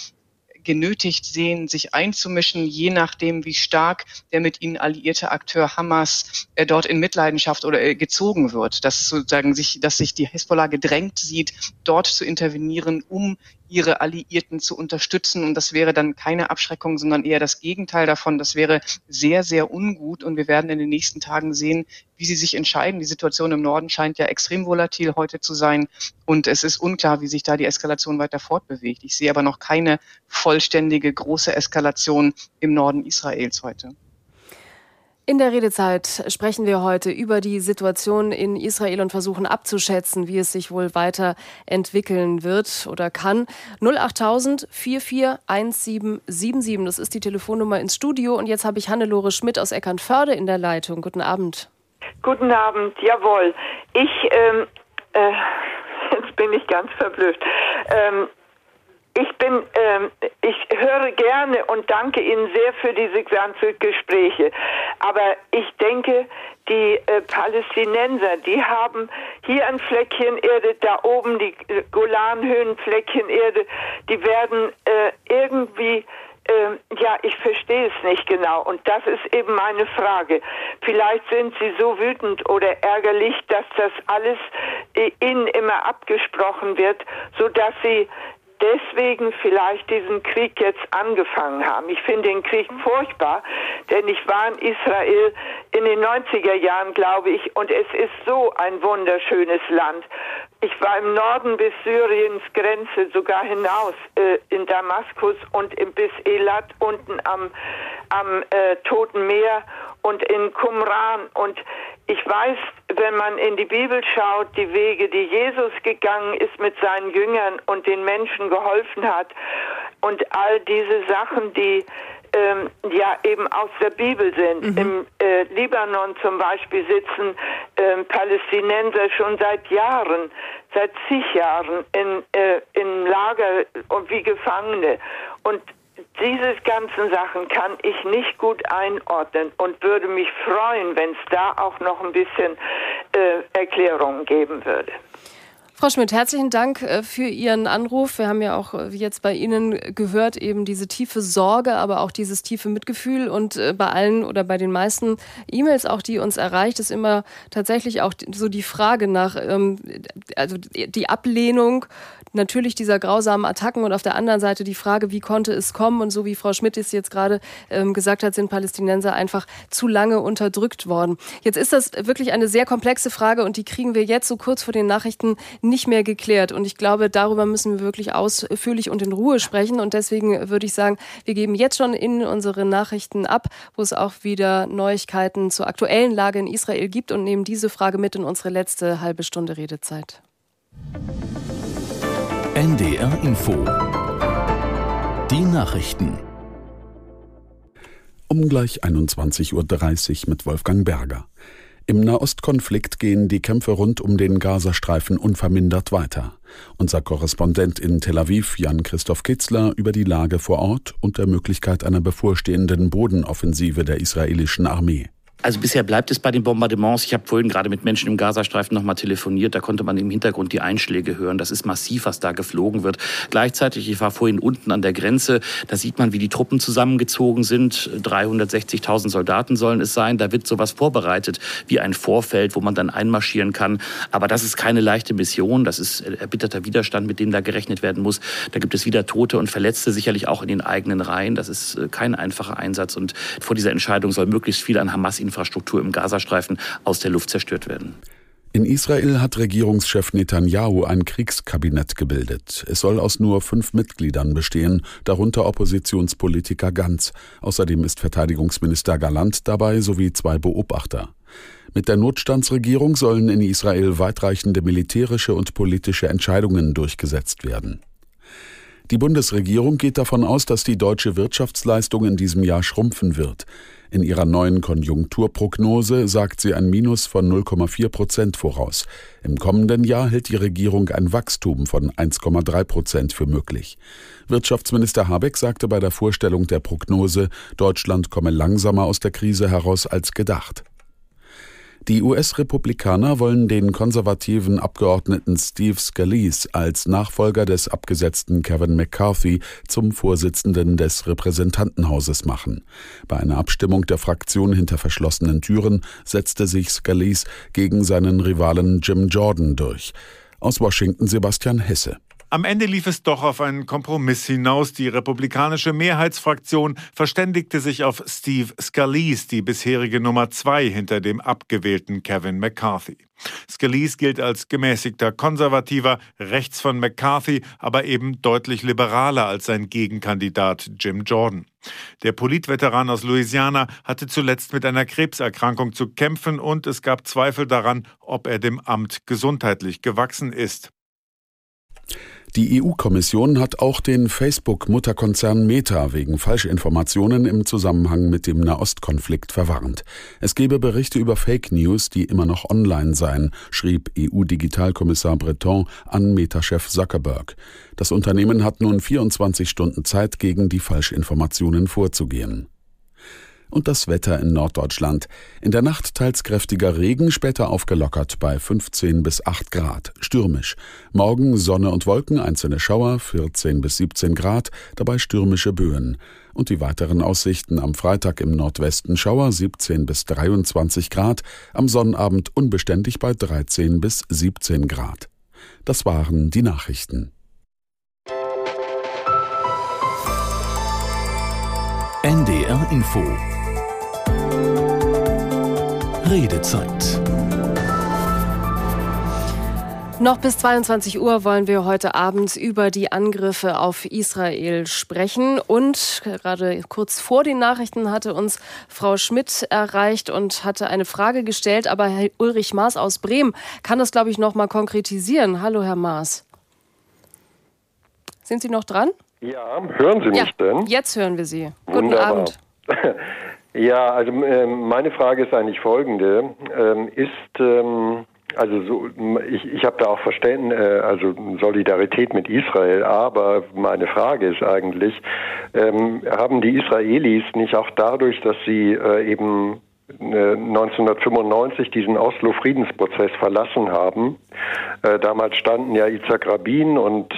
genötigt sehen, sich einzumischen, je nachdem, wie stark der mit ihnen alliierte Akteur Hamas äh, dort in Mitleidenschaft oder äh, gezogen wird. Dass sozusagen sich, dass sich die Hisbollah gedrängt sieht, dort zu intervenieren, um ihre Alliierten zu unterstützen. Und das wäre dann keine Abschreckung, sondern eher das Gegenteil davon. Das wäre sehr, sehr ungut. Und wir werden in den nächsten Tagen sehen, wie sie sich entscheiden. Die Situation im Norden scheint ja extrem volatil heute zu sein. Und es ist unklar, wie sich da die Eskalation weiter fortbewegt. Ich sehe aber noch keine vollständige große Eskalation im Norden Israels heute. In der Redezeit sprechen wir heute über die Situation in Israel und versuchen abzuschätzen, wie es sich wohl weiterentwickeln wird oder kann. 08000 441777, das ist die Telefonnummer ins Studio. Und jetzt habe ich Hannelore Schmidt aus Eckernförde in der Leitung. Guten Abend. Guten Abend, jawohl. Ich, ähm, äh, jetzt bin ich ganz verblüfft. Ähm, ich bin, ähm, ich höre gerne und danke Ihnen sehr für diese ganzen Gespräche. Aber ich denke, die äh, Palästinenser, die haben hier ein Fleckchen Erde, da oben die äh, Golanhöhen Fleckchen Erde, die werden äh, irgendwie ähm, ja, ich verstehe es nicht genau. Und das ist eben meine Frage. Vielleicht sind Sie so wütend oder ärgerlich, dass das alles äh, Ihnen immer abgesprochen wird, so dass Sie deswegen vielleicht diesen Krieg jetzt angefangen haben. Ich finde den Krieg furchtbar, denn ich war in Israel in den 90er Jahren, glaube ich, und es ist so ein wunderschönes Land. Ich war im Norden bis Syriens Grenze, sogar hinaus äh, in Damaskus und bis Elat unten am, am äh, Toten Meer und in Qumran. Und ich weiß, wenn man in die Bibel schaut, die Wege, die Jesus gegangen ist mit seinen Jüngern und den Menschen geholfen hat und all diese Sachen, die ähm, ja eben aus der Bibel sind. Mhm. Im äh, Libanon zum Beispiel sitzen ähm, Palästinenser schon seit Jahren, seit zig Jahren in, äh, in Lager und wie Gefangene. Und diese ganzen Sachen kann ich nicht gut einordnen und würde mich freuen, wenn es da auch noch ein bisschen äh, Erklärungen geben würde. Frau Schmidt, herzlichen Dank äh, für Ihren Anruf. Wir haben ja auch äh, jetzt bei Ihnen gehört, eben diese tiefe Sorge, aber auch dieses tiefe Mitgefühl. Und äh, bei allen oder bei den meisten E-Mails, auch die uns erreicht, ist immer tatsächlich auch so die Frage nach, ähm, also die Ablehnung natürlich dieser grausamen Attacken und auf der anderen Seite die Frage, wie konnte es kommen? Und so wie Frau Schmidt es jetzt gerade ähm, gesagt hat, sind Palästinenser einfach zu lange unterdrückt worden. Jetzt ist das wirklich eine sehr komplexe Frage und die kriegen wir jetzt so kurz vor den Nachrichten nicht mehr geklärt. Und ich glaube, darüber müssen wir wirklich ausführlich und in Ruhe sprechen. Und deswegen würde ich sagen, wir geben jetzt schon in unsere Nachrichten ab, wo es auch wieder Neuigkeiten zur aktuellen Lage in Israel gibt und nehmen diese Frage mit in unsere letzte halbe Stunde Redezeit. NDR Info. Die Nachrichten. Um gleich 21.30 Uhr mit Wolfgang Berger. Im Nahostkonflikt gehen die Kämpfe rund um den Gazastreifen unvermindert weiter. Unser Korrespondent in Tel Aviv, Jan-Christoph Kitzler, über die Lage vor Ort und der Möglichkeit einer bevorstehenden Bodenoffensive der israelischen Armee. Also bisher bleibt es bei den Bombardements. Ich habe vorhin gerade mit Menschen im Gazastreifen nochmal telefoniert. Da konnte man im Hintergrund die Einschläge hören. Das ist massiv, was da geflogen wird. Gleichzeitig, ich war vorhin unten an der Grenze. Da sieht man, wie die Truppen zusammengezogen sind. 360.000 Soldaten sollen es sein. Da wird sowas vorbereitet wie ein Vorfeld, wo man dann einmarschieren kann. Aber das ist keine leichte Mission. Das ist erbitterter Widerstand, mit dem da gerechnet werden muss. Da gibt es wieder Tote und Verletzte, sicherlich auch in den eigenen Reihen. Das ist äh, kein einfacher Einsatz. Und vor dieser Entscheidung soll möglichst viel an Hamas Infrastruktur im Gazastreifen aus der Luft zerstört werden. In Israel hat Regierungschef Netanyahu ein Kriegskabinett gebildet. Es soll aus nur fünf Mitgliedern bestehen, darunter Oppositionspolitiker Ganz. Außerdem ist Verteidigungsminister Galant dabei sowie zwei Beobachter. Mit der Notstandsregierung sollen in Israel weitreichende militärische und politische Entscheidungen durchgesetzt werden. Die Bundesregierung geht davon aus, dass die deutsche Wirtschaftsleistung in diesem Jahr schrumpfen wird. In ihrer neuen Konjunkturprognose sagt sie ein Minus von 0,4 Prozent voraus. Im kommenden Jahr hält die Regierung ein Wachstum von 1,3 Prozent für möglich. Wirtschaftsminister Habeck sagte bei der Vorstellung der Prognose, Deutschland komme langsamer aus der Krise heraus als gedacht. Die US-Republikaner wollen den konservativen Abgeordneten Steve Scalise als Nachfolger des abgesetzten Kevin McCarthy zum Vorsitzenden des Repräsentantenhauses machen. Bei einer Abstimmung der Fraktion hinter verschlossenen Türen setzte sich Scalise gegen seinen Rivalen Jim Jordan durch. Aus Washington Sebastian Hesse. Am Ende lief es doch auf einen Kompromiss hinaus. Die republikanische Mehrheitsfraktion verständigte sich auf Steve Scalise, die bisherige Nummer zwei hinter dem abgewählten Kevin McCarthy. Scalise gilt als gemäßigter Konservativer, rechts von McCarthy, aber eben deutlich liberaler als sein Gegenkandidat Jim Jordan. Der Politveteran aus Louisiana hatte zuletzt mit einer Krebserkrankung zu kämpfen und es gab Zweifel daran, ob er dem Amt gesundheitlich gewachsen ist. Die EU-Kommission hat auch den Facebook-Mutterkonzern Meta wegen Falschinformationen im Zusammenhang mit dem Nahostkonflikt verwarnt. Es gebe Berichte über Fake News, die immer noch online seien, schrieb EU-Digitalkommissar Breton an Meta-Chef Zuckerberg. Das Unternehmen hat nun 24 Stunden Zeit, gegen die Falschinformationen vorzugehen und das Wetter in Norddeutschland. In der Nacht teils kräftiger Regen, später aufgelockert bei 15 bis 8 Grad. Stürmisch. Morgen Sonne und Wolken, einzelne Schauer, 14 bis 17 Grad, dabei stürmische Böen. Und die weiteren Aussichten am Freitag im Nordwesten Schauer 17 bis 23 Grad, am Sonnabend unbeständig bei 13 bis 17 Grad. Das waren die Nachrichten. NDR Info Redezeit. Noch bis 22 Uhr wollen wir heute Abend über die Angriffe auf Israel sprechen. Und gerade kurz vor den Nachrichten hatte uns Frau Schmidt erreicht und hatte eine Frage gestellt. Aber Herr Ulrich Maas aus Bremen kann das, glaube ich, noch mal konkretisieren. Hallo, Herr Maas. Sind Sie noch dran? Ja, hören Sie mich ja, denn? Jetzt hören wir Sie. Wunderbar. Guten Abend. Ja, also ähm, meine Frage ist eigentlich folgende. Ähm, ist, ähm, also so, ich, ich habe da auch Verständnis, äh, also Solidarität mit Israel, aber meine Frage ist eigentlich, haben die Israelis nicht auch dadurch, dass sie äh, eben 1995 äh, diesen Oslo-Friedensprozess verlassen haben. Damals standen ja Itzhak Rabin und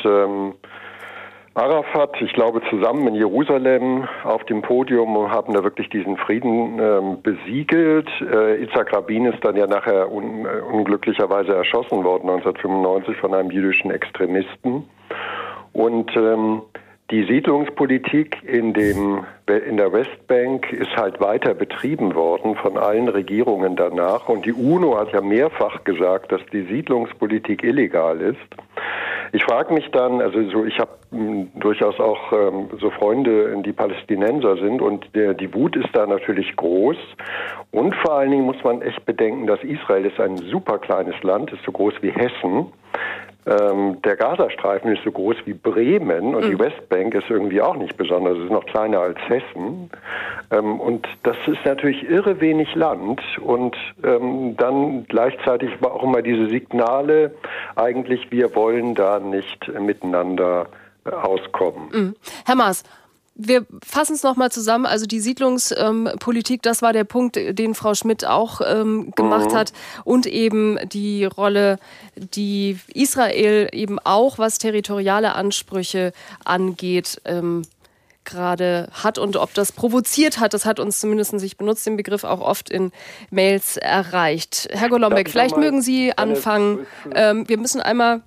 Arafat, ich glaube, zusammen in Jerusalem auf dem Podium haben da wirklich diesen Frieden ähm, besiegelt. Äh, Itzhak Rabin ist dann ja nachher un äh, unglücklicherweise erschossen worden, 1995 von einem jüdischen Extremisten. Und ähm, die Siedlungspolitik in, dem, in der Westbank ist halt weiter betrieben worden von allen Regierungen danach. Und die UNO hat ja mehrfach gesagt, dass die Siedlungspolitik illegal ist. Ich frage mich dann, also so, ich habe hm, durchaus auch ähm, so Freunde, die Palästinenser sind und der, die Wut ist da natürlich groß. Und vor allen Dingen muss man echt bedenken, dass Israel ist ein super kleines Land, ist so groß wie Hessen. Ähm, der Gazastreifen ist so groß wie Bremen und mhm. die Westbank ist irgendwie auch nicht besonders, es ist noch kleiner als Hessen. Ähm, und das ist natürlich irre wenig Land und ähm, dann gleichzeitig auch immer diese Signale, eigentlich wir wollen da nicht miteinander äh, auskommen. Mhm. Herr Maas, wir fassen es nochmal zusammen. Also die Siedlungspolitik, das war der Punkt, den Frau Schmidt auch ähm, gemacht mhm. hat. Und eben die Rolle, die Israel eben auch, was territoriale Ansprüche angeht, ähm, gerade hat und ob das provoziert hat, das hat uns zumindest, ich benutze den Begriff auch oft in Mails erreicht. Herr Golombek, vielleicht mögen Sie anfangen. Ähm, wir müssen einmal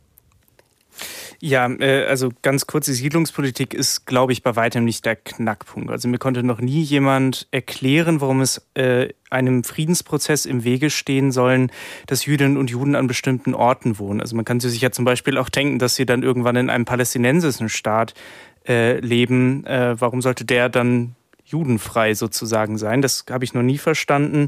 ja, äh, also ganz kurz, die Siedlungspolitik ist, glaube ich, bei weitem nicht der Knackpunkt. Also mir konnte noch nie jemand erklären, warum es äh, einem Friedensprozess im Wege stehen sollen, dass Jüdinnen und Juden an bestimmten Orten wohnen. Also man kann sich ja zum Beispiel auch denken, dass sie dann irgendwann in einem palästinensischen Staat äh, leben. Warum sollte der dann judenfrei sozusagen sein. Das habe ich noch nie verstanden.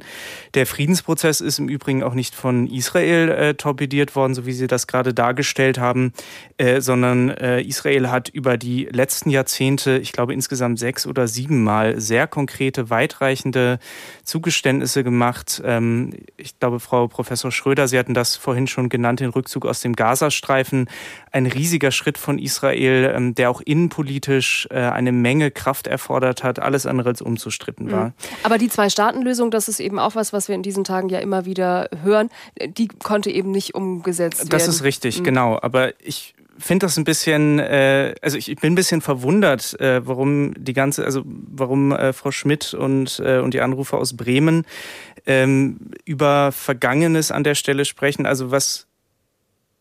Der Friedensprozess ist im Übrigen auch nicht von Israel äh, torpediert worden, so wie Sie das gerade dargestellt haben, äh, sondern äh, Israel hat über die letzten Jahrzehnte, ich glaube insgesamt sechs oder sieben Mal, sehr konkrete, weitreichende Zugeständnisse gemacht. Ähm, ich glaube, Frau Professor Schröder, Sie hatten das vorhin schon genannt, den Rückzug aus dem Gazastreifen. Ein riesiger Schritt von Israel, ähm, der auch innenpolitisch äh, eine Menge Kraft erfordert hat, alles an andere als unzustritten war. Mhm. Aber die Zwei-Staaten-Lösung, das ist eben auch was, was wir in diesen Tagen ja immer wieder hören, die konnte eben nicht umgesetzt werden. Das ist richtig, mhm. genau. Aber ich finde das ein bisschen, äh, also ich bin ein bisschen verwundert, äh, warum die ganze, also warum äh, Frau Schmidt und, äh, und die Anrufer aus Bremen ähm, über Vergangenes an der Stelle sprechen. Also was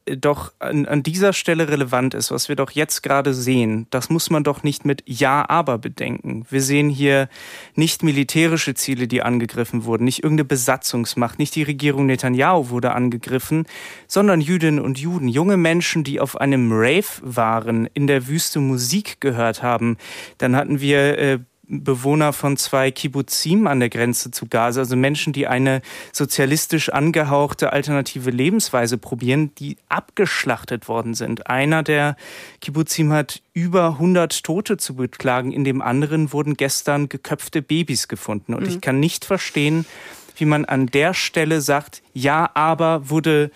doch an, an dieser Stelle relevant ist, was wir doch jetzt gerade sehen, das muss man doch nicht mit Ja, aber bedenken. Wir sehen hier nicht militärische Ziele, die angegriffen wurden, nicht irgendeine Besatzungsmacht, nicht die Regierung Netanyahu wurde angegriffen, sondern Jüdinnen und Juden, junge Menschen, die auf einem Rave waren, in der Wüste Musik gehört haben. Dann hatten wir äh, Bewohner von zwei Kibbuzim an der Grenze zu Gaza, also Menschen, die eine sozialistisch angehauchte alternative Lebensweise probieren, die abgeschlachtet worden sind. Einer der Kibbuzim hat über 100 Tote zu beklagen, in dem anderen wurden gestern geköpfte Babys gefunden. Und mhm. ich kann nicht verstehen, wie man an der Stelle sagt, ja, aber wurde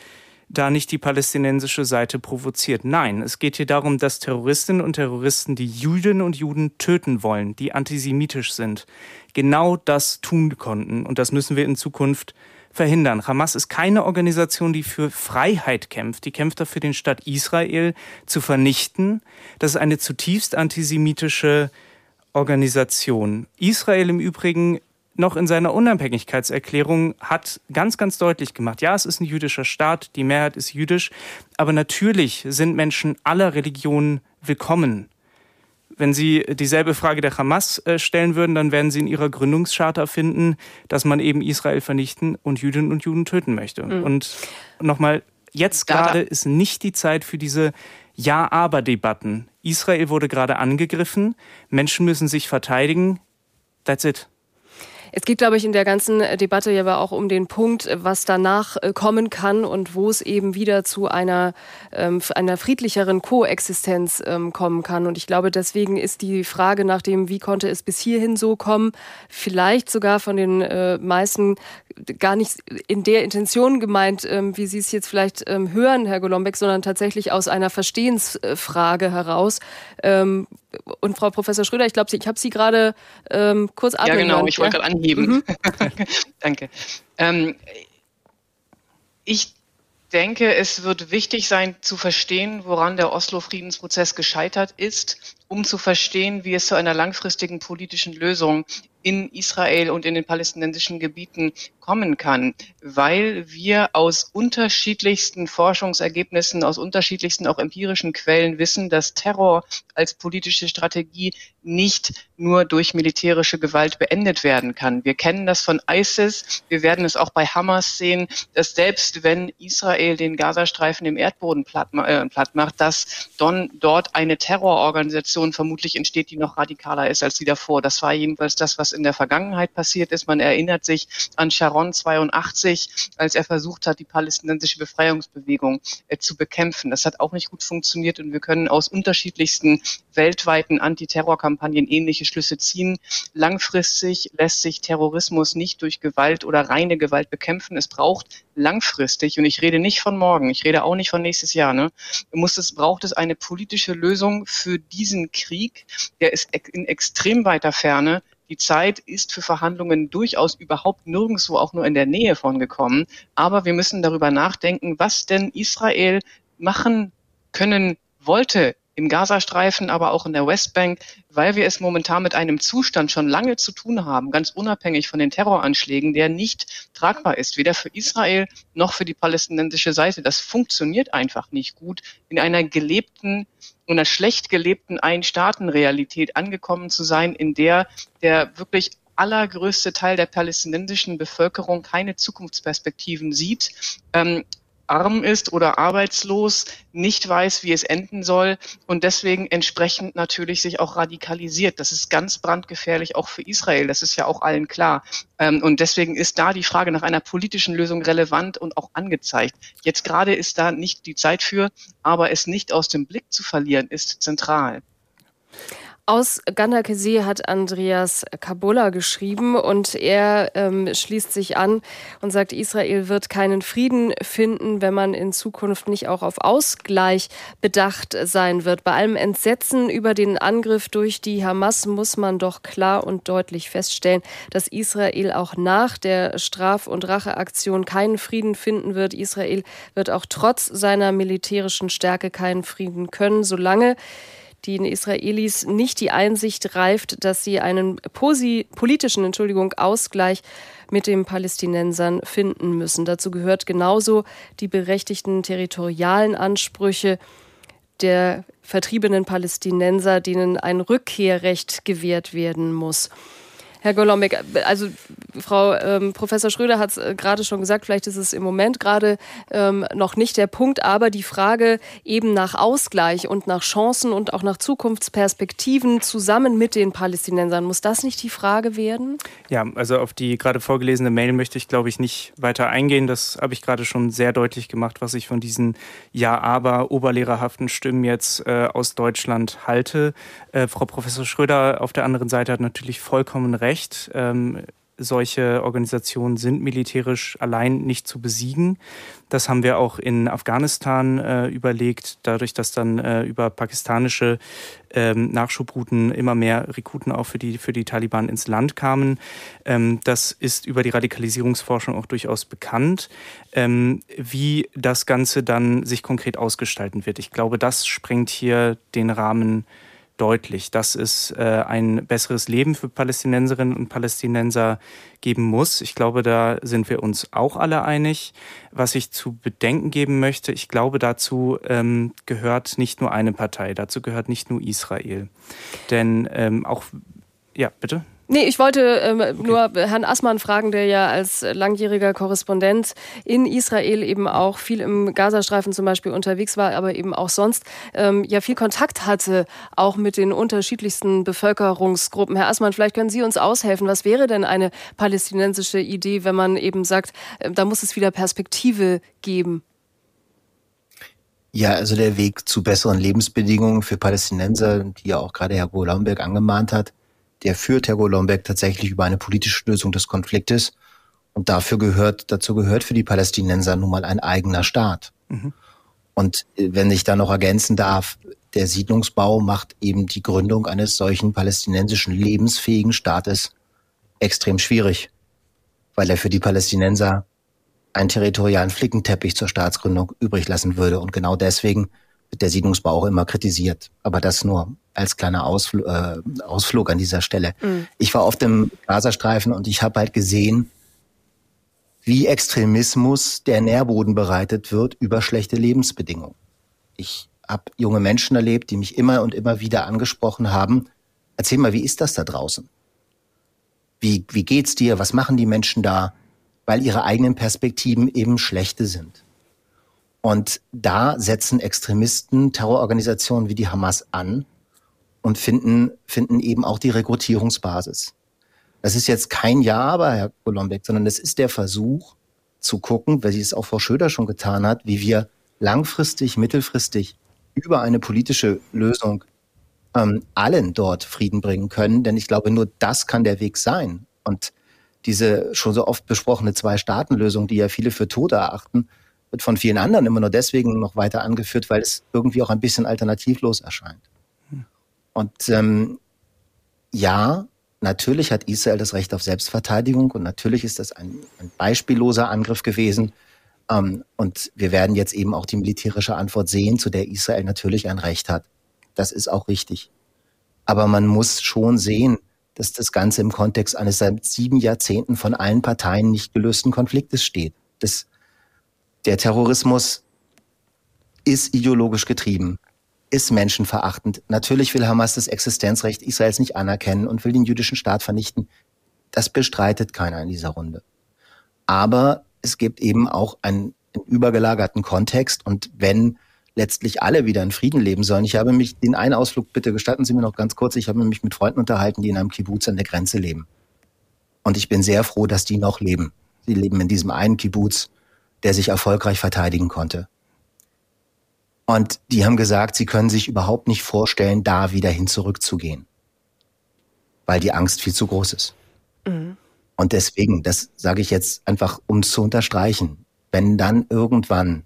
da nicht die palästinensische Seite provoziert. Nein, es geht hier darum, dass Terroristinnen und Terroristen, die Jüdinnen und Juden töten wollen, die antisemitisch sind, genau das tun konnten. Und das müssen wir in Zukunft verhindern. Hamas ist keine Organisation, die für Freiheit kämpft. Die kämpft dafür, den Staat Israel zu vernichten. Das ist eine zutiefst antisemitische Organisation. Israel im Übrigen noch in seiner Unabhängigkeitserklärung hat ganz, ganz deutlich gemacht, ja, es ist ein jüdischer Staat, die Mehrheit ist jüdisch, aber natürlich sind Menschen aller Religionen willkommen. Wenn Sie dieselbe Frage der Hamas äh, stellen würden, dann werden Sie in Ihrer Gründungscharta finden, dass man eben Israel vernichten und Jüdinnen und Juden töten möchte. Mhm. Und nochmal, jetzt gerade ist nicht die Zeit für diese Ja-Aber-Debatten. Israel wurde gerade angegriffen, Menschen müssen sich verteidigen. That's it. Es geht, glaube ich, in der ganzen Debatte ja aber auch um den Punkt, was danach äh, kommen kann und wo es eben wieder zu einer, ähm, einer friedlicheren Koexistenz ähm, kommen kann. Und ich glaube, deswegen ist die Frage nach dem, wie konnte es bis hierhin so kommen, vielleicht sogar von den äh, meisten gar nicht in der Intention gemeint, ähm, wie Sie es jetzt vielleicht ähm, hören, Herr Golombek, sondern tatsächlich aus einer Verstehensfrage heraus. Ähm, und Frau Professor Schröder, ich glaube, ich habe Sie gerade ähm, kurz. Ja, genau, ich wollte gerade anheben. Mhm. Danke. Ähm, ich denke, es wird wichtig sein zu verstehen, woran der Oslo-Friedensprozess gescheitert ist, um zu verstehen, wie es zu einer langfristigen politischen Lösung in Israel und in den palästinensischen Gebieten kommen kann, weil wir aus unterschiedlichsten Forschungsergebnissen, aus unterschiedlichsten auch empirischen Quellen wissen, dass Terror als politische Strategie nicht nur durch militärische Gewalt beendet werden kann. Wir kennen das von ISIS, wir werden es auch bei Hamas sehen, dass selbst wenn Israel den Gazastreifen im Erdboden platt, äh, platt macht, dass dann dort eine Terrororganisation vermutlich entsteht, die noch radikaler ist als die davor. Das war jedenfalls das, was in der Vergangenheit passiert ist. Man erinnert sich an Sharon 82, als er versucht hat, die palästinensische Befreiungsbewegung äh, zu bekämpfen. Das hat auch nicht gut funktioniert und wir können aus unterschiedlichsten weltweiten Antiterrorkampagnen ähnliche Schlüsse ziehen. Langfristig lässt sich Terrorismus nicht durch Gewalt oder reine Gewalt bekämpfen. Es braucht langfristig, und ich rede nicht von morgen, ich rede auch nicht von nächstes Jahr, ne, muss es, braucht es eine politische Lösung für diesen Krieg, der ist in extrem weiter Ferne die Zeit ist für Verhandlungen durchaus überhaupt nirgendwo auch nur in der Nähe von gekommen. Aber wir müssen darüber nachdenken, was denn Israel machen können wollte im Gazastreifen, aber auch in der Westbank, weil wir es momentan mit einem Zustand schon lange zu tun haben, ganz unabhängig von den Terroranschlägen, der nicht tragbar ist, weder für Israel noch für die palästinensische Seite. Das funktioniert einfach nicht gut in einer gelebten, einer schlecht gelebten Ein-Staaten-Realität angekommen zu sein, in der der wirklich allergrößte Teil der palästinensischen Bevölkerung keine Zukunftsperspektiven sieht, ähm, arm ist oder arbeitslos, nicht weiß, wie es enden soll und deswegen entsprechend natürlich sich auch radikalisiert. Das ist ganz brandgefährlich auch für Israel. Das ist ja auch allen klar. Ähm, und deswegen ist da die Frage nach einer politischen Lösung relevant und auch angezeigt. Jetzt gerade ist da nicht die Zeit für, aber es nicht aus dem Blick zu verlieren ist zentral. Aus Gandakesee hat Andreas Kabola geschrieben und er ähm, schließt sich an und sagt, Israel wird keinen Frieden finden, wenn man in Zukunft nicht auch auf Ausgleich bedacht sein wird. Bei allem Entsetzen über den Angriff durch die Hamas muss man doch klar und deutlich feststellen, dass Israel auch nach der Straf- und Racheaktion keinen Frieden finden wird. Israel wird auch trotz seiner militärischen Stärke keinen Frieden können, solange den Israelis nicht die Einsicht reift, dass sie einen politischen Entschuldigung, Ausgleich mit den Palästinensern finden müssen. Dazu gehört genauso die berechtigten territorialen Ansprüche der vertriebenen Palästinenser, denen ein Rückkehrrecht gewährt werden muss. Herr Golombek, also Frau ähm, Professor Schröder hat es äh, gerade schon gesagt, vielleicht ist es im Moment gerade ähm, noch nicht der Punkt, aber die Frage eben nach Ausgleich und nach Chancen und auch nach Zukunftsperspektiven zusammen mit den Palästinensern, muss das nicht die Frage werden? Ja, also auf die gerade vorgelesene Mail möchte ich, glaube ich, nicht weiter eingehen. Das habe ich gerade schon sehr deutlich gemacht, was ich von diesen Ja-Aber oberlehrerhaften Stimmen jetzt äh, aus Deutschland halte. Äh, Frau Professor Schröder auf der anderen Seite hat natürlich vollkommen recht. Ähm, solche Organisationen sind militärisch allein nicht zu besiegen. Das haben wir auch in Afghanistan äh, überlegt, dadurch, dass dann äh, über pakistanische ähm, Nachschubrouten immer mehr Rekruten auch für die, für die Taliban ins Land kamen. Ähm, das ist über die Radikalisierungsforschung auch durchaus bekannt. Ähm, wie das Ganze dann sich konkret ausgestalten wird, ich glaube, das sprengt hier den Rahmen deutlich, dass es äh, ein besseres Leben für Palästinenserinnen und Palästinenser geben muss. Ich glaube, da sind wir uns auch alle einig. Was ich zu bedenken geben möchte, ich glaube, dazu ähm, gehört nicht nur eine Partei, dazu gehört nicht nur Israel. Denn ähm, auch, ja, bitte. Nee, ich wollte ähm, okay. nur Herrn Assmann fragen, der ja als langjähriger Korrespondent in Israel eben auch viel im Gazastreifen zum Beispiel unterwegs war, aber eben auch sonst ähm, ja viel Kontakt hatte, auch mit den unterschiedlichsten Bevölkerungsgruppen. Herr Assmann, vielleicht können Sie uns aushelfen. Was wäre denn eine palästinensische Idee, wenn man eben sagt, äh, da muss es wieder Perspektive geben? Ja, also der Weg zu besseren Lebensbedingungen für Palästinenser, die ja auch gerade Herr Golamberg angemahnt hat, der führt Herr Golombek tatsächlich über eine politische Lösung des Konfliktes. Und dafür gehört, dazu gehört für die Palästinenser nun mal ein eigener Staat. Mhm. Und äh, wenn ich da noch ergänzen darf, der Siedlungsbau macht eben die Gründung eines solchen palästinensischen lebensfähigen Staates extrem schwierig, weil er für die Palästinenser einen territorialen Flickenteppich zur Staatsgründung übrig lassen würde. Und genau deswegen wird der Siedlungsbau auch immer kritisiert. Aber das nur als kleiner Ausfl äh, Ausflug an dieser Stelle. Mhm. Ich war oft im Gazastreifen und ich habe halt gesehen, wie Extremismus der Nährboden bereitet wird über schlechte Lebensbedingungen. Ich habe junge Menschen erlebt, die mich immer und immer wieder angesprochen haben. Erzähl mal, wie ist das da draußen? Wie, wie geht's dir? Was machen die Menschen da? Weil ihre eigenen Perspektiven eben schlechte sind. Und da setzen Extremisten, Terrororganisationen wie die Hamas an und finden, finden eben auch die Rekrutierungsbasis. Das ist jetzt kein Ja, aber Herr Golombek, sondern es ist der Versuch zu gucken, wie es auch Frau Schröder schon getan hat, wie wir langfristig, mittelfristig über eine politische Lösung ähm, allen dort Frieden bringen können. Denn ich glaube, nur das kann der Weg sein. Und diese schon so oft besprochene Zwei-Staaten-Lösung, die ja viele für tot erachten, wird von vielen anderen immer nur deswegen noch weiter angeführt, weil es irgendwie auch ein bisschen alternativlos erscheint. Und ähm, ja, natürlich hat Israel das Recht auf Selbstverteidigung und natürlich ist das ein, ein beispielloser Angriff gewesen. Ähm, und wir werden jetzt eben auch die militärische Antwort sehen, zu der Israel natürlich ein Recht hat. Das ist auch richtig. Aber man muss schon sehen, dass das Ganze im Kontext eines seit sieben Jahrzehnten von allen Parteien nicht gelösten Konfliktes steht. Das der Terrorismus ist ideologisch getrieben, ist menschenverachtend. Natürlich will Hamas das Existenzrecht Israels nicht anerkennen und will den jüdischen Staat vernichten. Das bestreitet keiner in dieser Runde. Aber es gibt eben auch einen, einen übergelagerten Kontext und wenn letztlich alle wieder in Frieden leben sollen. Ich habe mich, den einen Ausflug, bitte gestatten Sie mir noch ganz kurz, ich habe mich mit Freunden unterhalten, die in einem Kibbutz an der Grenze leben. Und ich bin sehr froh, dass die noch leben. Sie leben in diesem einen Kibbutz der sich erfolgreich verteidigen konnte. Und die haben gesagt, sie können sich überhaupt nicht vorstellen, da wieder hin zurückzugehen. weil die Angst viel zu groß ist. Mhm. Und deswegen, das sage ich jetzt einfach, um es zu unterstreichen, wenn dann irgendwann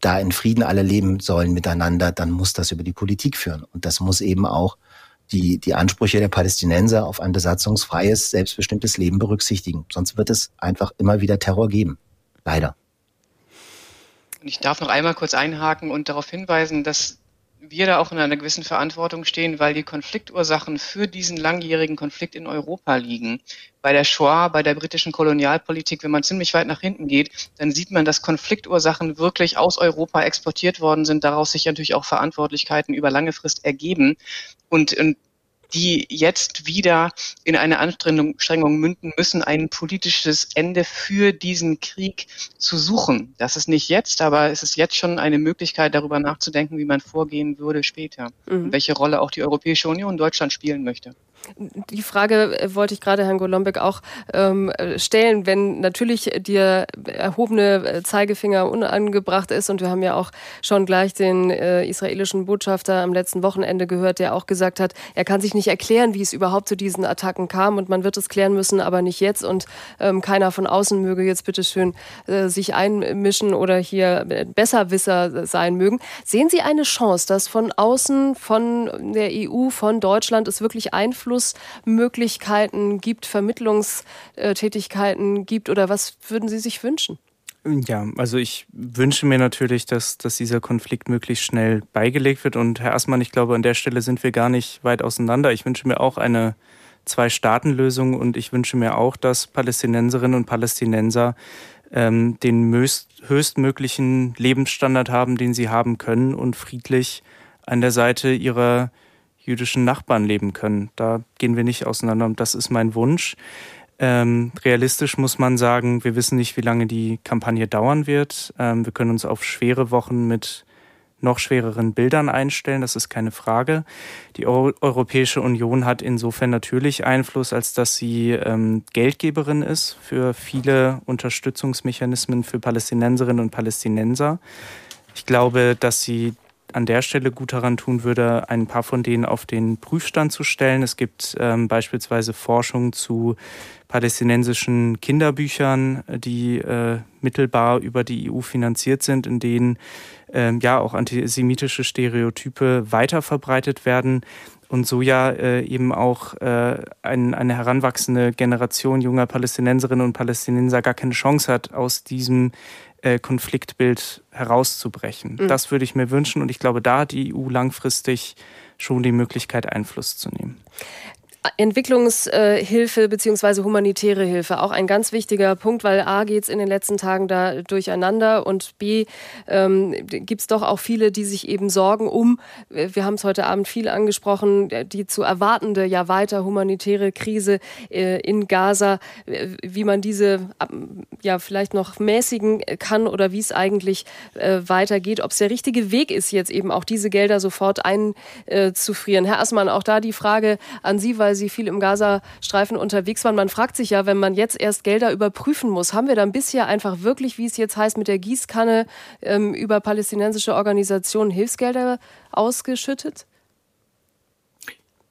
da in Frieden alle leben sollen miteinander, dann muss das über die Politik führen. Und das muss eben auch die, die Ansprüche der Palästinenser auf ein besatzungsfreies, selbstbestimmtes Leben berücksichtigen. Sonst wird es einfach immer wieder Terror geben. Leider. Ich darf noch einmal kurz einhaken und darauf hinweisen, dass wir da auch in einer gewissen Verantwortung stehen, weil die Konfliktursachen für diesen langjährigen Konflikt in Europa liegen. Bei der Shoah, bei der britischen Kolonialpolitik, wenn man ziemlich weit nach hinten geht, dann sieht man, dass Konfliktursachen wirklich aus Europa exportiert worden sind, daraus sich natürlich auch Verantwortlichkeiten über lange Frist ergeben. Und, und die jetzt wieder in eine Anstrengung münden müssen, ein politisches Ende für diesen Krieg zu suchen. Das ist nicht jetzt, aber es ist jetzt schon eine Möglichkeit, darüber nachzudenken, wie man vorgehen würde später. Mhm. Welche Rolle auch die Europäische Union Deutschland spielen möchte. Die Frage äh, wollte ich gerade Herrn Golombek auch ähm, stellen, wenn natürlich der erhobene äh, Zeigefinger unangebracht ist und wir haben ja auch schon gleich den äh, israelischen Botschafter am letzten Wochenende gehört, der auch gesagt hat, er kann sich nicht erklären, wie es überhaupt zu diesen Attacken kam und man wird es klären müssen, aber nicht jetzt und ähm, keiner von außen möge jetzt bitte schön äh, sich einmischen oder hier Besserwisser sein mögen. Sehen Sie eine Chance, dass von außen, von der EU, von Deutschland es wirklich Einfluss Einflussmöglichkeiten gibt, Vermittlungstätigkeiten gibt oder was würden Sie sich wünschen? Ja, also ich wünsche mir natürlich, dass, dass dieser Konflikt möglichst schnell beigelegt wird. Und Herr Assmann, ich glaube, an der Stelle sind wir gar nicht weit auseinander. Ich wünsche mir auch eine Zwei-Staaten-Lösung und ich wünsche mir auch, dass Palästinenserinnen und Palästinenser ähm, den höchstmöglichen Lebensstandard haben, den sie haben können und friedlich an der Seite ihrer jüdischen Nachbarn leben können. Da gehen wir nicht auseinander und das ist mein Wunsch. Ähm, realistisch muss man sagen, wir wissen nicht, wie lange die Kampagne dauern wird. Ähm, wir können uns auf schwere Wochen mit noch schwereren Bildern einstellen, das ist keine Frage. Die Euro Europäische Union hat insofern natürlich Einfluss, als dass sie ähm, Geldgeberin ist für viele Unterstützungsmechanismen für Palästinenserinnen und Palästinenser. Ich glaube, dass sie an der Stelle gut daran tun würde, ein paar von denen auf den Prüfstand zu stellen. Es gibt ähm, beispielsweise Forschung zu palästinensischen Kinderbüchern, die äh, mittelbar über die EU finanziert sind, in denen äh, ja auch antisemitische Stereotype weiter verbreitet werden und so ja äh, eben auch äh, ein, eine heranwachsende Generation junger Palästinenserinnen und Palästinenser gar keine Chance hat, aus diesem äh, Konfliktbild herauszubrechen. Mhm. Das würde ich mir wünschen und ich glaube, da hat die EU langfristig schon die Möglichkeit, Einfluss zu nehmen. Entwicklungshilfe beziehungsweise humanitäre Hilfe, auch ein ganz wichtiger Punkt, weil A geht es in den letzten Tagen da durcheinander und B ähm, gibt es doch auch viele, die sich eben sorgen um, wir haben es heute Abend viel angesprochen, die zu erwartende ja weiter humanitäre Krise äh, in Gaza, wie man diese ja vielleicht noch mäßigen kann oder wie es eigentlich äh, weitergeht, ob es der richtige Weg ist, jetzt eben auch diese Gelder sofort einzufrieren. Herr Assmann, auch da die Frage an Sie, weil Sie viel im Gazastreifen unterwegs waren. Man fragt sich ja, wenn man jetzt erst Gelder überprüfen muss, haben wir dann bisher einfach wirklich, wie es jetzt heißt, mit der Gießkanne ähm, über palästinensische Organisationen Hilfsgelder ausgeschüttet?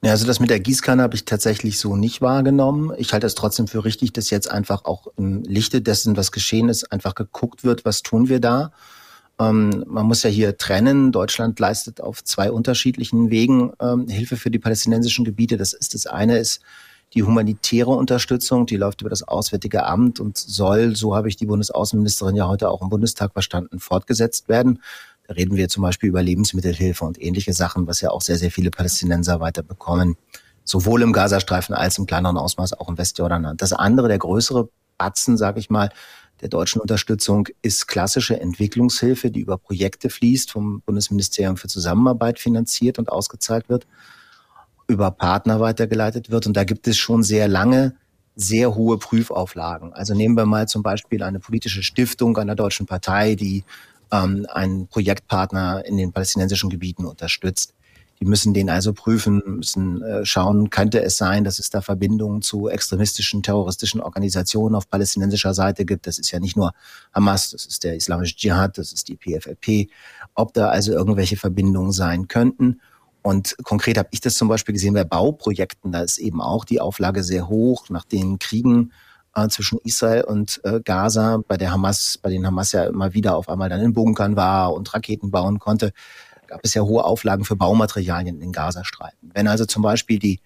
Ja, also das mit der Gießkanne habe ich tatsächlich so nicht wahrgenommen. Ich halte es trotzdem für richtig, dass jetzt einfach auch im Lichte dessen, was geschehen ist, einfach geguckt wird, was tun wir da. Ähm, man muss ja hier trennen. Deutschland leistet auf zwei unterschiedlichen Wegen ähm, Hilfe für die palästinensischen Gebiete. Das ist das eine ist die humanitäre Unterstützung, die läuft über das Auswärtige Amt und soll, so habe ich die Bundesaußenministerin ja heute auch im Bundestag verstanden, fortgesetzt werden. Da reden wir zum Beispiel über Lebensmittelhilfe und ähnliche Sachen, was ja auch sehr, sehr viele Palästinenser weiter bekommen. Sowohl im Gazastreifen als im kleineren Ausmaß auch im Westjordanland. Das andere, der größere Batzen, sage ich mal, der deutschen Unterstützung ist klassische Entwicklungshilfe, die über Projekte fließt, vom Bundesministerium für Zusammenarbeit finanziert und ausgezahlt wird, über Partner weitergeleitet wird. Und da gibt es schon sehr lange sehr hohe Prüfauflagen. Also nehmen wir mal zum Beispiel eine politische Stiftung einer deutschen Partei, die ähm, einen Projektpartner in den palästinensischen Gebieten unterstützt. Die müssen den also prüfen, müssen äh, schauen, könnte es sein, dass es da Verbindungen zu extremistischen, terroristischen Organisationen auf palästinensischer Seite gibt. Das ist ja nicht nur Hamas, das ist der Islamische Dschihad, das ist die PFLP. Ob da also irgendwelche Verbindungen sein könnten. Und konkret habe ich das zum Beispiel gesehen bei Bauprojekten. Da ist eben auch die Auflage sehr hoch nach den Kriegen äh, zwischen Israel und äh, Gaza, bei der Hamas, bei denen Hamas ja immer wieder auf einmal dann in Bunkern war und Raketen bauen konnte, gab es ja hohe Auflagen für Baumaterialien in Gazastreifen. Wenn also zum Beispiel die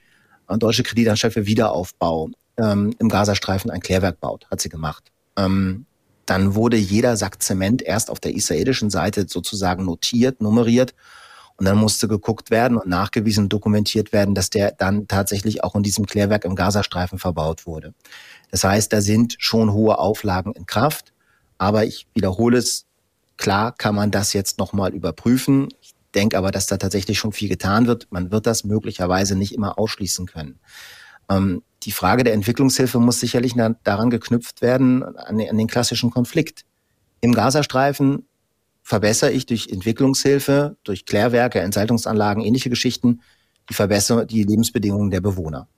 äh, deutsche Kreditanstalt für Wiederaufbau ähm, im Gazastreifen ein Klärwerk baut, hat sie gemacht. Ähm, dann wurde jeder Sack Zement erst auf der israelischen Seite sozusagen notiert, nummeriert und dann musste geguckt werden und nachgewiesen und dokumentiert werden, dass der dann tatsächlich auch in diesem Klärwerk im Gazastreifen verbaut wurde. Das heißt, da sind schon hohe Auflagen in Kraft. Aber ich wiederhole es, klar kann man das jetzt nochmal überprüfen. Denke aber, dass da tatsächlich schon viel getan wird. Man wird das möglicherweise nicht immer ausschließen können. Ähm, die Frage der Entwicklungshilfe muss sicherlich daran geknüpft werden, an den, an den klassischen Konflikt. Im Gazastreifen verbessere ich durch Entwicklungshilfe, durch Klärwerke, Entsaltungsanlagen, ähnliche Geschichten, die verbessere die Lebensbedingungen der Bewohner.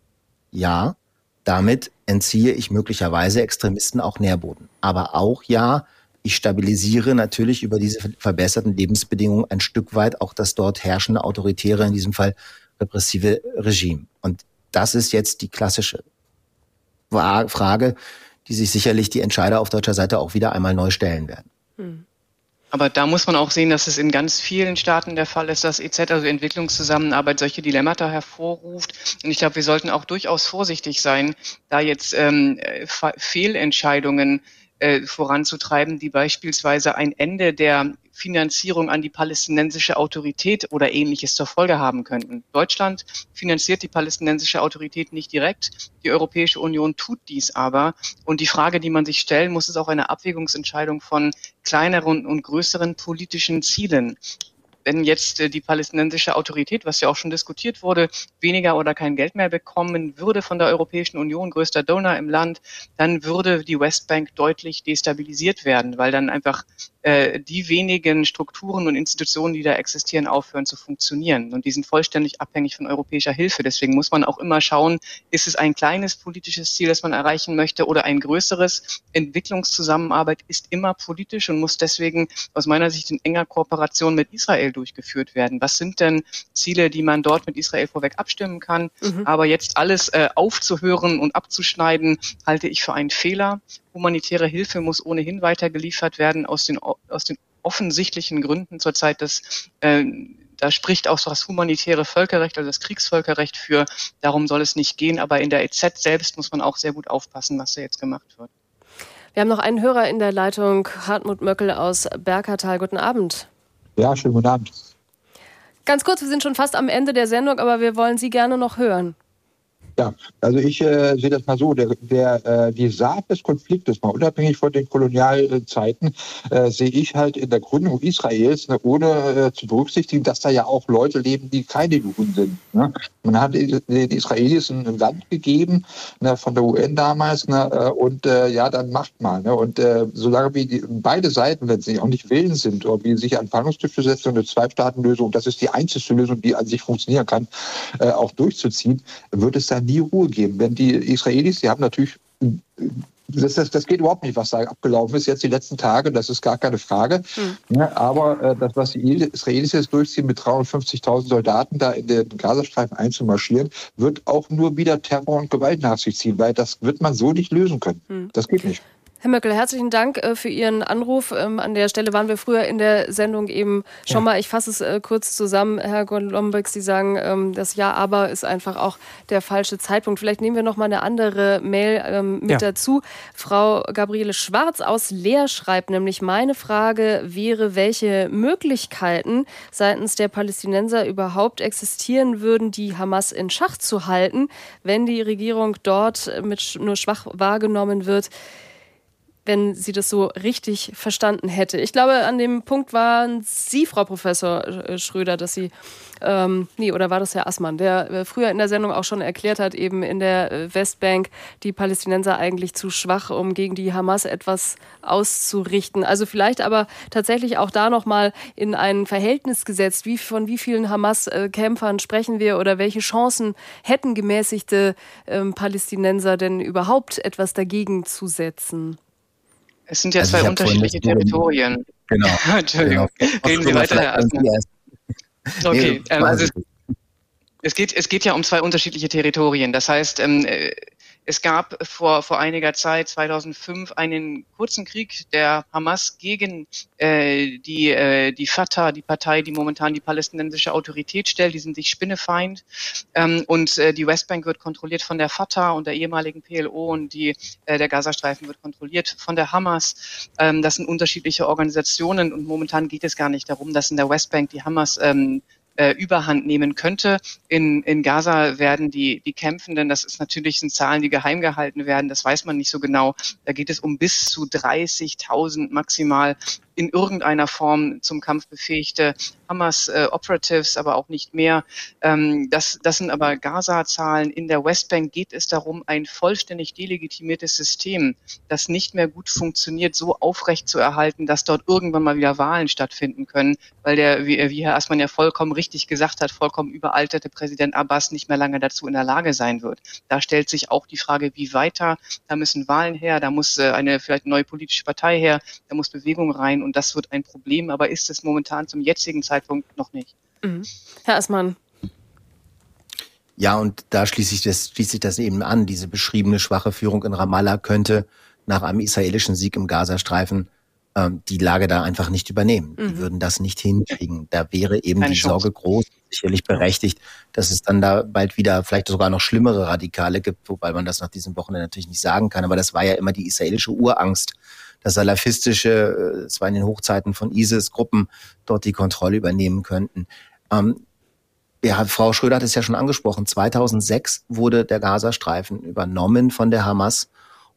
Ja, damit entziehe ich möglicherweise Extremisten auch Nährboden. Aber auch ja, ich stabilisiere natürlich über diese verbesserten Lebensbedingungen ein Stück weit auch das dort herrschende autoritäre, in diesem Fall repressive Regime. Und das ist jetzt die klassische Frage, die sich sicherlich die Entscheider auf deutscher Seite auch wieder einmal neu stellen werden. Hm. Aber da muss man auch sehen, dass es in ganz vielen Staaten der Fall ist, dass EZ, also Entwicklungszusammenarbeit, solche Dilemmata hervorruft. Und ich glaube, wir sollten auch durchaus vorsichtig sein, da jetzt ähm, Fehlentscheidungen äh, voranzutreiben, die beispielsweise ein Ende der Finanzierung an die palästinensische Autorität oder ähnliches zur Folge haben könnten. Deutschland finanziert die palästinensische Autorität nicht direkt. Die Europäische Union tut dies aber. Und die Frage, die man sich stellen muss, ist auch eine Abwägungsentscheidung von kleineren und größeren politischen Zielen wenn jetzt äh, die palästinensische Autorität, was ja auch schon diskutiert wurde, weniger oder kein Geld mehr bekommen würde von der Europäischen Union, größter Donor im Land, dann würde die Westbank deutlich destabilisiert werden, weil dann einfach äh, die wenigen Strukturen und Institutionen, die da existieren, aufhören zu funktionieren. Und die sind vollständig abhängig von europäischer Hilfe. Deswegen muss man auch immer schauen, ist es ein kleines politisches Ziel, das man erreichen möchte oder ein größeres. Entwicklungszusammenarbeit ist immer politisch und muss deswegen aus meiner Sicht in enger Kooperation mit Israel durchgeführt werden. Was sind denn Ziele, die man dort mit Israel vorweg abstimmen kann? Mhm. Aber jetzt alles äh, aufzuhören und abzuschneiden, halte ich für einen Fehler. Humanitäre Hilfe muss ohnehin weitergeliefert werden aus den, aus den offensichtlichen Gründen zurzeit, dass äh, da spricht auch so das humanitäre Völkerrecht, also das Kriegsvölkerrecht für. Darum soll es nicht gehen. Aber in der EZ selbst muss man auch sehr gut aufpassen, was da jetzt gemacht wird. Wir haben noch einen Hörer in der Leitung, Hartmut Möckel aus Bergertal. Guten Abend. Ja, schönen guten Abend. Ganz kurz, wir sind schon fast am Ende der Sendung, aber wir wollen Sie gerne noch hören. Ja, also ich äh, sehe das mal so, der, der, äh, die Saat des Konfliktes, mal unabhängig von den Kolonialzeiten, äh, sehe ich halt in der Gründung Israels, ne, ohne äh, zu berücksichtigen, dass da ja auch Leute leben, die keine Juden sind. Ne? Man hat den Israelis ein Land gegeben, ne, von der UN damals, ne, äh, und äh, ja, dann macht mal. Ne? Und äh, solange wie die, beide Seiten, wenn sie auch nicht willens sind, oder wie sich an Verhandlungstische setzen und eine Zwei-Staaten-Lösung, das ist die einzige Lösung, die an sich funktionieren kann, äh, auch durchzuziehen, wird es dann nie Ruhe geben. Wenn die Israelis, die haben natürlich das, das, das, geht überhaupt nicht, was da abgelaufen ist jetzt die letzten Tage, das ist gar keine Frage. Mhm. Ja, aber äh, das, was die Israelis jetzt durchziehen, mit 350.000 Soldaten da in den Gazastreifen einzumarschieren, wird auch nur wieder Terror und Gewalt nach sich ziehen, weil das wird man so nicht lösen können. Mhm. Das geht nicht. Herr Möckel, herzlichen Dank äh, für Ihren Anruf. Ähm, an der Stelle waren wir früher in der Sendung eben schon ja. mal. Ich fasse es äh, kurz zusammen, Herr Golombek. Sie sagen, ähm, das Ja, aber ist einfach auch der falsche Zeitpunkt. Vielleicht nehmen wir noch mal eine andere Mail ähm, mit ja. dazu. Frau Gabriele Schwarz aus Leer schreibt nämlich, meine Frage wäre, welche Möglichkeiten seitens der Palästinenser überhaupt existieren würden, die Hamas in Schach zu halten, wenn die Regierung dort mit nur schwach wahrgenommen wird wenn sie das so richtig verstanden hätte. Ich glaube, an dem Punkt waren Sie, Frau Professor äh, Schröder, dass Sie, ähm, nee, oder war das Herr Assmann, der äh, früher in der Sendung auch schon erklärt hat, eben in der äh, Westbank die Palästinenser eigentlich zu schwach, um gegen die Hamas etwas auszurichten. Also vielleicht aber tatsächlich auch da nochmal in ein Verhältnis gesetzt, wie von wie vielen Hamas-Kämpfern sprechen wir oder welche Chancen hätten gemäßigte ähm, Palästinenser denn überhaupt etwas dagegen zu setzen? Es sind ja also zwei unterschiedliche Territorien. Genau. Entschuldigung. Genau. Reden Sie weiter, Herr Asner. Okay, ähm, also Es geht, es geht ja um zwei unterschiedliche Territorien. Das heißt, ähm, äh, es gab vor, vor einiger Zeit, 2005, einen kurzen Krieg der Hamas gegen äh, die, äh, die Fatah, die Partei, die momentan die palästinensische Autorität stellt. Die sind sich Spinnefeind. Ähm, und äh, die Westbank wird kontrolliert von der Fatah und der ehemaligen PLO und die, äh, der Gazastreifen wird kontrolliert von der Hamas. Ähm, das sind unterschiedliche Organisationen und momentan geht es gar nicht darum, dass in der Westbank die Hamas ähm, äh, Überhand nehmen könnte. In, in Gaza werden die, die Kämpfenden, das ist natürlich sind Zahlen, die geheim gehalten werden, das weiß man nicht so genau. Da geht es um bis zu 30.000 maximal in irgendeiner Form zum Kampf befähigte Hamas äh, aber auch nicht mehr. Ähm, das, das sind aber Gaza-Zahlen. In der Westbank geht es darum, ein vollständig delegitimiertes System, das nicht mehr gut funktioniert, so aufrecht zu erhalten, dass dort irgendwann mal wieder Wahlen stattfinden können, weil der, wie, wie Herr Assmann ja vollkommen richtig gesagt hat, vollkommen überalterte Präsident Abbas nicht mehr lange dazu in der Lage sein wird. Da stellt sich auch die Frage, wie weiter. Da müssen Wahlen her, da muss äh, eine vielleicht neue politische Partei her, da muss Bewegung rein und das wird ein Problem, aber ist es momentan zum jetzigen Zeitpunkt noch nicht. Mhm. Herr Assmann. Ja, und da schließe ich, das, schließe ich das eben an. Diese beschriebene schwache Führung in Ramallah könnte nach einem israelischen Sieg im Gazastreifen ähm, die Lage da einfach nicht übernehmen. Mhm. Die würden das nicht hinkriegen. Da wäre eben Keine die Chance. Sorge groß, sicherlich berechtigt, dass es dann da bald wieder vielleicht sogar noch schlimmere Radikale gibt, wobei man das nach diesem Wochenende natürlich nicht sagen kann. Aber das war ja immer die israelische Urangst, dass salafistische, äh, zwar in den Hochzeiten von ISIS-Gruppen, dort die Kontrolle übernehmen könnten. Ähm, ja, Frau Schröder hat es ja schon angesprochen. 2006 wurde der Gazastreifen übernommen von der Hamas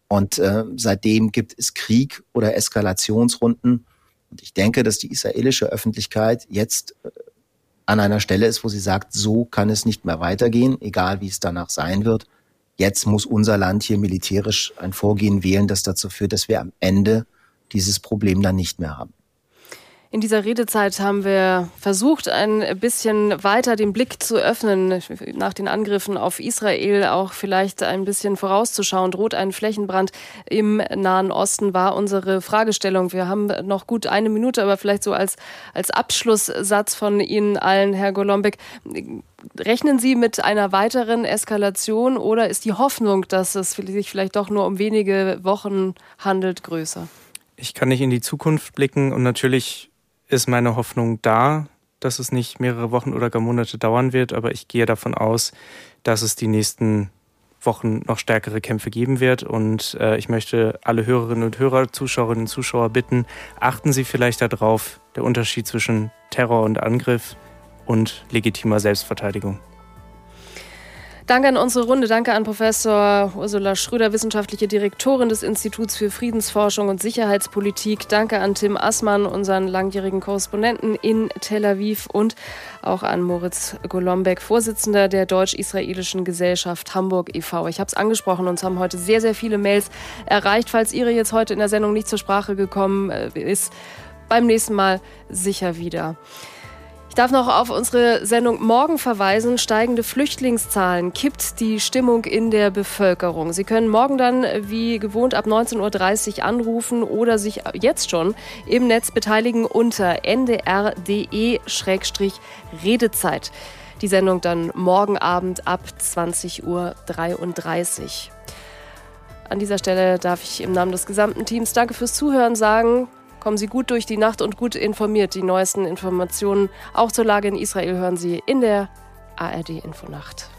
und äh, seitdem gibt es Krieg oder Eskalationsrunden. Und ich denke, dass die israelische Öffentlichkeit jetzt äh, an einer Stelle ist, wo sie sagt, so kann es nicht mehr weitergehen, egal wie es danach sein wird. Jetzt muss unser Land hier militärisch ein Vorgehen wählen, das dazu führt, dass wir am Ende dieses Problem dann nicht mehr haben. In dieser Redezeit haben wir versucht, ein bisschen weiter den Blick zu öffnen, nach den Angriffen auf Israel auch vielleicht ein bisschen vorauszuschauen. Droht ein Flächenbrand im Nahen Osten, war unsere Fragestellung. Wir haben noch gut eine Minute, aber vielleicht so als, als Abschlusssatz von Ihnen allen, Herr Golombek. Rechnen Sie mit einer weiteren Eskalation oder ist die Hoffnung, dass es sich vielleicht doch nur um wenige Wochen handelt, größer? Ich kann nicht in die Zukunft blicken und natürlich ist meine Hoffnung da, dass es nicht mehrere Wochen oder gar Monate dauern wird, aber ich gehe davon aus, dass es die nächsten Wochen noch stärkere Kämpfe geben wird. Und äh, ich möchte alle Hörerinnen und Hörer, Zuschauerinnen und Zuschauer bitten, achten Sie vielleicht darauf, der Unterschied zwischen Terror und Angriff und legitimer Selbstverteidigung. Danke an unsere Runde. Danke an Professor Ursula Schröder, wissenschaftliche Direktorin des Instituts für Friedensforschung und Sicherheitspolitik. Danke an Tim Assmann, unseren langjährigen Korrespondenten in Tel Aviv und auch an Moritz Golombek, Vorsitzender der Deutsch-Israelischen Gesellschaft Hamburg e.V. Ich habe es angesprochen, uns haben heute sehr, sehr viele Mails erreicht. Falls Ihre jetzt heute in der Sendung nicht zur Sprache gekommen äh, ist, beim nächsten Mal sicher wieder. Ich darf noch auf unsere Sendung morgen verweisen. Steigende Flüchtlingszahlen kippt die Stimmung in der Bevölkerung. Sie können morgen dann wie gewohnt ab 19.30 Uhr anrufen oder sich jetzt schon im Netz beteiligen unter ndr.de-redezeit. Die Sendung dann morgen Abend ab 20.33 Uhr. An dieser Stelle darf ich im Namen des gesamten Teams Danke fürs Zuhören sagen. Kommen Sie gut durch die Nacht und gut informiert. Die neuesten Informationen auch zur Lage in Israel hören Sie in der ARD Infonacht.